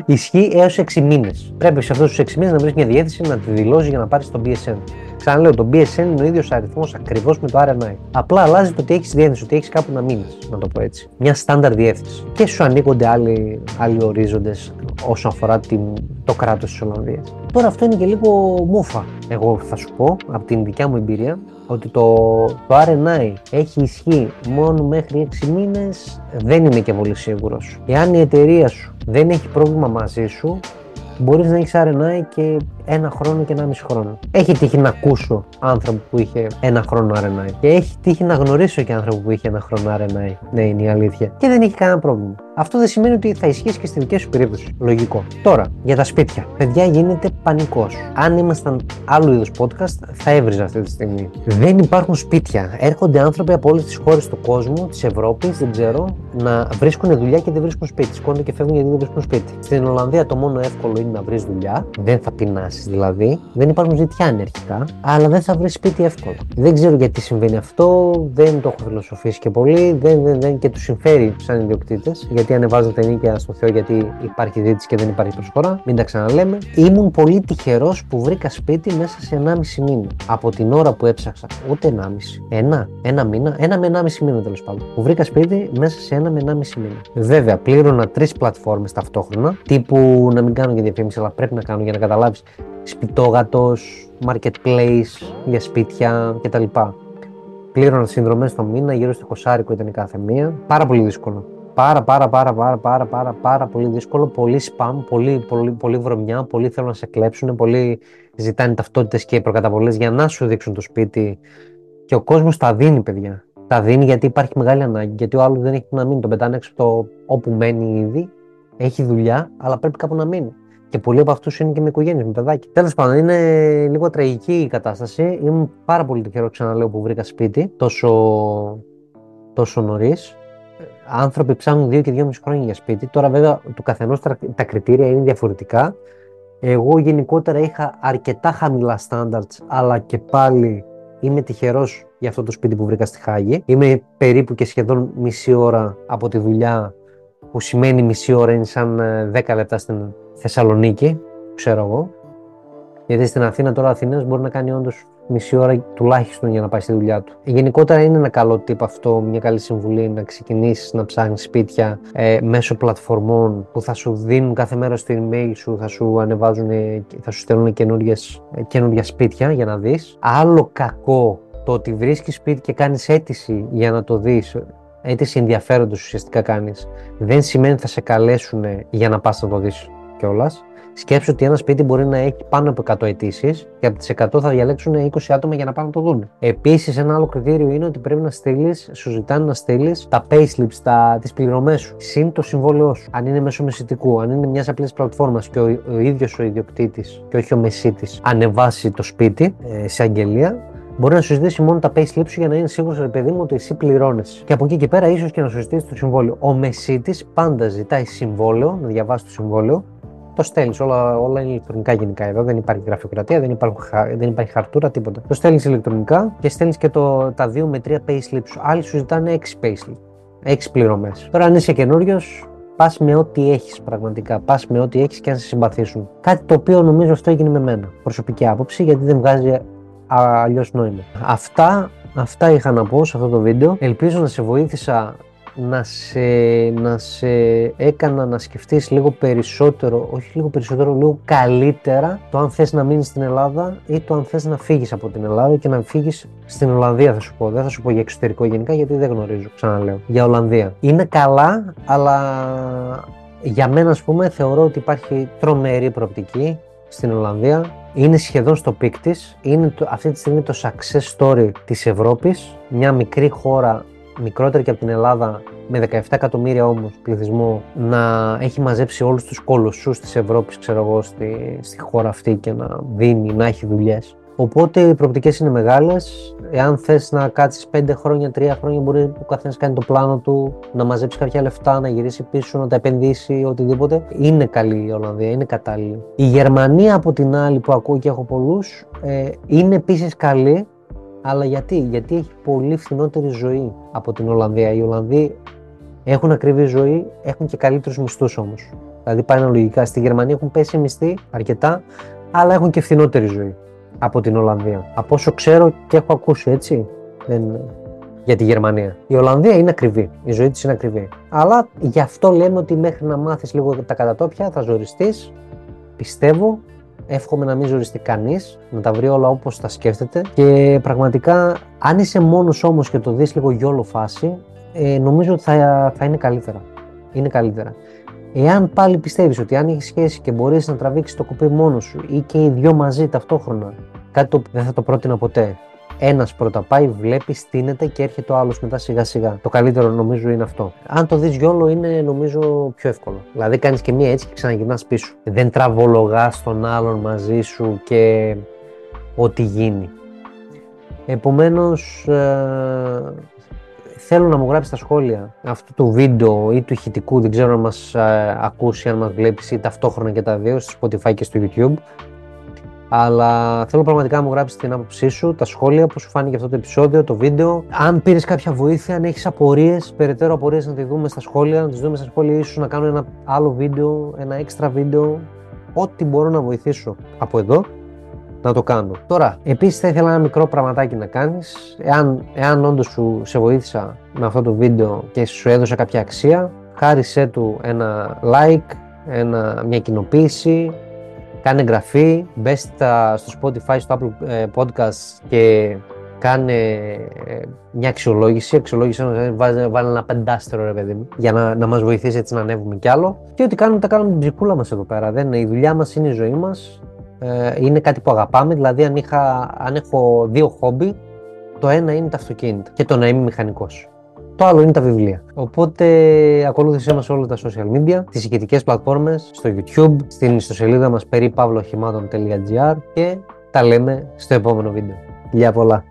ισχύ έως 6 μήνες. Πρέπει σε αυτούς τους 6 μήνες να βρεις μια διεύθυνση να τη δηλώσεις για να πάρεις τον BSN. Ξαναλέω, το BSN είναι ο ίδιος αριθμός ακριβώς με το RNI. Απλά αλλάζει το ότι έχεις διεύθυνση, ότι έχεις κάπου να μείνεις, να το πω έτσι. Μια στάνταρ διεύθυνση. Και σου ανοίγονται άλλοι, άλλοι ορίζοντες όσον αφορά την, το κράτος της Ολλανδίας. Τώρα αυτό είναι και λίγο μούφα. Εγώ θα σου πω από την δικιά μου εμπειρία ότι το, το RNI έχει ισχύ μόνο μέχρι 6 μήνες δεν είμαι και πολύ σίγουρος. Εάν η εταιρεία σου δεν έχει πρόβλημα μαζί σου, μπορείς να έχεις RNI και ένα χρόνο και ένα μισό χρόνο. Έχει τύχει να ακούσω άνθρωπο που είχε ένα χρόνο RNI. Και έχει τύχει να γνωρίσω και άνθρωπο που είχε ένα χρόνο RNI. Ναι, είναι η αλήθεια. Και δεν έχει κανένα πρόβλημα. Αυτό δεν σημαίνει ότι θα ισχύσει και στη δική σου περίπτωση. Λογικό. Τώρα, για τα σπίτια. Παιδιά, γίνεται πανικός. Αν ήμασταν άλλου είδους podcast, θα έβριζα αυτή τη στιγμή. Δεν υπάρχουν σπίτια. Έρχονται άνθρωποι από όλες τις χώρες του κόσμου, της Ευρώπης, δεν ξέρω, να βρίσκουν δουλειά και δεν βρίσκουν σπίτι. Σκόνται και φεύγουν γιατί δεν βρίσκουν σπίτι. Στην Ολλανδία το μόνο εύκολο είναι να βρεις δουλειά. Δεν θα πεινάσεις δηλαδή. Δεν υπάρχουν ζητιά ανερχικά, αλλά δεν θα βρεις σπίτι εύκολα. Δεν ξέρω γιατί συμβαίνει αυτό. Δεν το έχω φιλοσοφήσει και πολύ. Δεν, δεν, δεν και τους συμφέρει σαν ιδιοκτήτες γιατί ανεβάζετε νίκαια στο Θεό γιατί υπάρχει ζήτηση και δεν υπάρχει προσφορά. Μην τα ξαναλέμε. Ήμουν πολύ τυχερός που βρήκα σπίτι μέσα σε 1,5 μήνα. Από την ώρα που έψαξα, ούτε 1,5. Ένα, ένα μήνα, ένα με 1,5 μήνα τέλος πάντων. Που βρήκα σπίτι μέσα σε ένα με 1,5 μήνα. Βέβαια, πλήρωνα τρεις πλατφόρμες ταυτόχρονα. Τύπου να μην κάνω και διαφήμιση, αλλά πρέπει να κάνω για να καταλάβεις. Σπιτόγατος, marketplace για σπίτια κτλ. Πλήρωνα συνδρομές το μήνα, γύρω στο 20 ήταν η κάθε μία. Πάρα πολύ δύσκολο πάρα πάρα πάρα πάρα πάρα πάρα πάρα πολύ δύσκολο, πολύ spam, πολύ, πολύ, πολύ βρωμιά, πολλοί θέλουν να σε κλέψουν, πολλοί ζητάνε ταυτότητες και προκαταβολές για να σου δείξουν το σπίτι και ο κόσμος τα δίνει παιδιά. Τα δίνει γιατί υπάρχει μεγάλη ανάγκη, γιατί ο άλλος δεν έχει που να μείνει, τον πετάνε έξω το όπου μένει ήδη, έχει δουλειά, αλλά πρέπει κάπου να μείνει. Και πολλοί από αυτούς είναι και με οικογένειες, με παιδάκι. Τέλος πάντων, είναι λίγο τραγική η κατάσταση. Είμαι πάρα πολύ τυχερό, ξαναλέω, που βρήκα σπίτι τόσο, τόσο νωρίς άνθρωποι ψάχνουν δύο και μισή χρόνια για σπίτι. Τώρα, βέβαια, του καθενός τα κριτήρια είναι διαφορετικά. Εγώ γενικότερα είχα αρκετά χαμηλά standards, αλλά και πάλι είμαι τυχερός για αυτό το σπίτι που βρήκα στη Χάγη. Είμαι περίπου και σχεδόν μισή ώρα από τη δουλειά, που σημαίνει μισή ώρα είναι σαν 10 ε, λεπτά στην Θεσσαλονίκη, ξέρω εγώ. Γιατί στην Αθήνα τώρα ο Αθηναίος μπορεί να κάνει όντως μισή ώρα τουλάχιστον για να πάει στη δουλειά του. Γενικότερα είναι ένα καλό τύπο αυτό, μια καλή συμβουλή να ξεκινήσεις να ψάχνεις σπίτια ε, μέσω πλατφορμών που θα σου δίνουν κάθε μέρα στο email σου, θα σου ανεβάζουν, θα σου στέλνουν ε, καινούργια σπίτια για να δεις. Άλλο κακό το ότι βρίσκεις σπίτι και κάνεις αίτηση για να το δεις, αίτηση ενδιαφέροντος ουσιαστικά κάνεις, δεν σημαίνει ότι θα σε καλέσουν για να πας να το δεις κιόλας. Σκέψου ότι ένα σπίτι μπορεί να έχει πάνω από 100 αιτήσεις και από τις 100 θα διαλέξουν 20 άτομα για να πάνε να το δουν. Επίσης, ένα άλλο κριτήριο είναι ότι πρέπει να στείλεις, σου ζητάνε να στείλεις τα payslips, τις πληρωμές σου, συν το συμβόλαιό σου. Αν είναι μέσω μεσητικού, αν είναι μιας απλής πλατφόρμας και ο, ο ίδιος ο ιδιοκτήτης και όχι ο μεσίτης ανεβάσει το σπίτι ε, σε αγγελία, μπορεί να σου ζητήσει μόνο τα payslips σου για να είναι σίγουρος, ρε παιδί μου, ότι εσύ πληρώνει. Και από εκεί και πέρα, ίσως και να σου ζητήσει το συμβόλαιο. Ο μεσίτης πάντα ζητάει συμβόλαιο, να διαβάσει το συμβόλαιο, το στέλνει. Όλα, όλα είναι ηλεκτρονικά γενικά εδώ. Δεν υπάρχει γραφειοκρατία, δεν υπάρχει, δεν υπάρχει χαρτούρα, τίποτα. Το στέλνεις ηλεκτρονικά και στέλνεις και το, τα 2 με 3 payslips σου. Άλλοι σου ζητάνε 6 payslip. 6 πληρωμές. Τώρα, αν είσαι καινούριος, πας με ό,τι έχεις πραγματικά. Πας με ό,τι έχεις και αν σε συμπαθήσουν. Κάτι το οποίο νομίζω αυτό έγινε με μένα. Προσωπική άποψη, γιατί δεν βγάζει αλλιώς νόημα. Αυτά, αυτά είχα να πω σε αυτό το βίντεο. Ελπίζω να σε βοήθησα να σε, να σε έκανα να σκεφτείς λίγο περισσότερο, όχι λίγο περισσότερο, λίγο καλύτερα το αν θες να μείνεις στην Ελλάδα ή το αν θες να φύγεις από την Ελλάδα και να φύγεις στην Ολλανδία θα σου πω. Δεν θα σου πω για εξωτερικό γενικά γιατί δεν γνωρίζω, ξαναλέω. Για Ολλανδία. Είναι καλά, αλλά για μένα ας πούμε θεωρώ ότι υπάρχει τρομερή προοπτική στην Ολλανδία είναι σχεδόν στο peak της. Είναι το, αυτή τη στιγμή το success story της Ευρώπης. Μια μικρή χώρα, μικρότερη και από την Ελλάδα, με 17 εκατομμύρια όμως πληθυσμό, να έχει μαζέψει όλους τους κολοσσούς της Ευρώπης, ξέρω εγώ, στη, στη χώρα αυτή και να δίνει, να έχει δουλειές. Οπότε οι προοπτικές είναι μεγάλες. Εάν θες να κάτσεις 5 χρόνια, 3 χρόνια, μπορεί ο καθένας κάνει το πλάνο του, να μαζέψει κάποια λεφτά, να γυρίσει πίσω, να τα επενδύσει, οτιδήποτε. Είναι καλή η Ολλανδία, είναι κατάλληλη. Η Γερμανία από την άλλη που ακούω και έχω πολλούς, ε, είναι επίσης καλή. Αλλά γιατί, γιατί έχει πολύ φθηνότερη ζωή από την Ολλανδία. Οι Ολλανδοί έχουν ακριβή ζωή, έχουν και καλύτερους μισθούς όμως. Δηλαδή πάει αναλογικά. Στη Γερμανία έχουν πέσει μισθοί αρκετά, αλλά έχουν και φθηνότερη ζωή από την Ολλανδία. Από όσο ξέρω και έχω ακούσει έτσι. Δεν... Για τη Γερμανία. Η Ολλανδία είναι ακριβή. Η ζωή της είναι ακριβή. Αλλά γι' αυτό λέμε ότι μέχρι να μάθεις λίγο τα κατατόπια θα ζοριστείς. Πιστεύω. Εύχομαι να μην ζοριστεί κανείς, να τα βρει όλα όπως τα σκέφτεται. Και πραγματικά, αν είσαι μόνος όμως και το δεις λίγο γιόλο φάση, ε, νομίζω ότι θα, θα είναι καλύτερα. Είναι καλύτερα. Εάν πάλι πιστεύεις ότι αν έχεις σχέση και μπορείς να τραβήξεις το κουπί μόνος σου ή και οι δυο μαζί ταυτόχρονα, κάτι το δεν θα το πρότεινα ποτέ. Ένας πρώτα πάει, βλέπεις, στείνεται και έρχεται ο άλλος μετά σιγά σιγά. Το καλύτερο νομίζω είναι αυτό. Αν το δεις γιόλο είναι νομίζω πιο εύκολο. Δηλαδή κάνεις και μία έτσι και ξαναγυρνάς πίσω. Δεν τραβολογάς τον άλλον μαζί σου και ό,τι γίνει. Επομένως, ε, θέλω να μου γράψεις στα σχόλια αυτού του βίντεο ή του ηχητικού, δεν ξέρω αν μας ε, ακούσει, αν μας βλέπεις ή ταυτόχρονα και τα δύο στο Spotify και στο YouTube. Αλλά θέλω πραγματικά να μου γράψεις την άποψή σου, τα σχόλια, πώς σου φάνηκε αυτό το επεισόδιο, το βίντεο. Αν πήρες κάποια βοήθεια, αν έχεις απορίες, περαιτέρω απορίες να τη δούμε στα σχόλια, να τις δούμε στα σχόλια, ίσως να κάνω ένα άλλο βίντεο, ένα έξτρα βίντεο. Ό,τι μπορώ να βοηθήσω από εδώ να το κάνω. Τώρα, επίσης θα ήθελα ένα μικρό πραγματάκι να κάνεις. Εάν, εάν όντως σου σε βοήθησα με αυτό το βίντεο και σου έδωσα κάποια αξία, χάρισέ του ένα like, ένα, μια κοινοποίηση, κάνε εγγραφή, μπες στο Spotify, στο Apple ε, Podcast και κάνε ε, μια αξιολόγηση, αξιολόγηση βάλει, βάλει ένα πεντάστερο ρε παιδί μου, για να, να μας βοηθήσει έτσι να ανέβουμε κι άλλο. Και ό,τι κάνουμε τα κάνουμε την ψυχούλα μας εδώ πέρα. Δεν, η δουλειά μας είναι η ζωή μας ε, είναι κάτι που αγαπάμε. Δηλαδή, αν, είχα, αν έχω δύο χόμπι, το ένα είναι τα αυτοκίνητα και το να είμαι μηχανικός. Το άλλο είναι τα βιβλία. Οπότε ακολούθησέ μας σε όλα τα social media, τις ηχητικές πλατφόρμες, στο YouTube, στην ιστοσελίδα μας περί παύλοχημάτων.gr και τα λέμε στο επόμενο βίντεο. Γεια πολλά!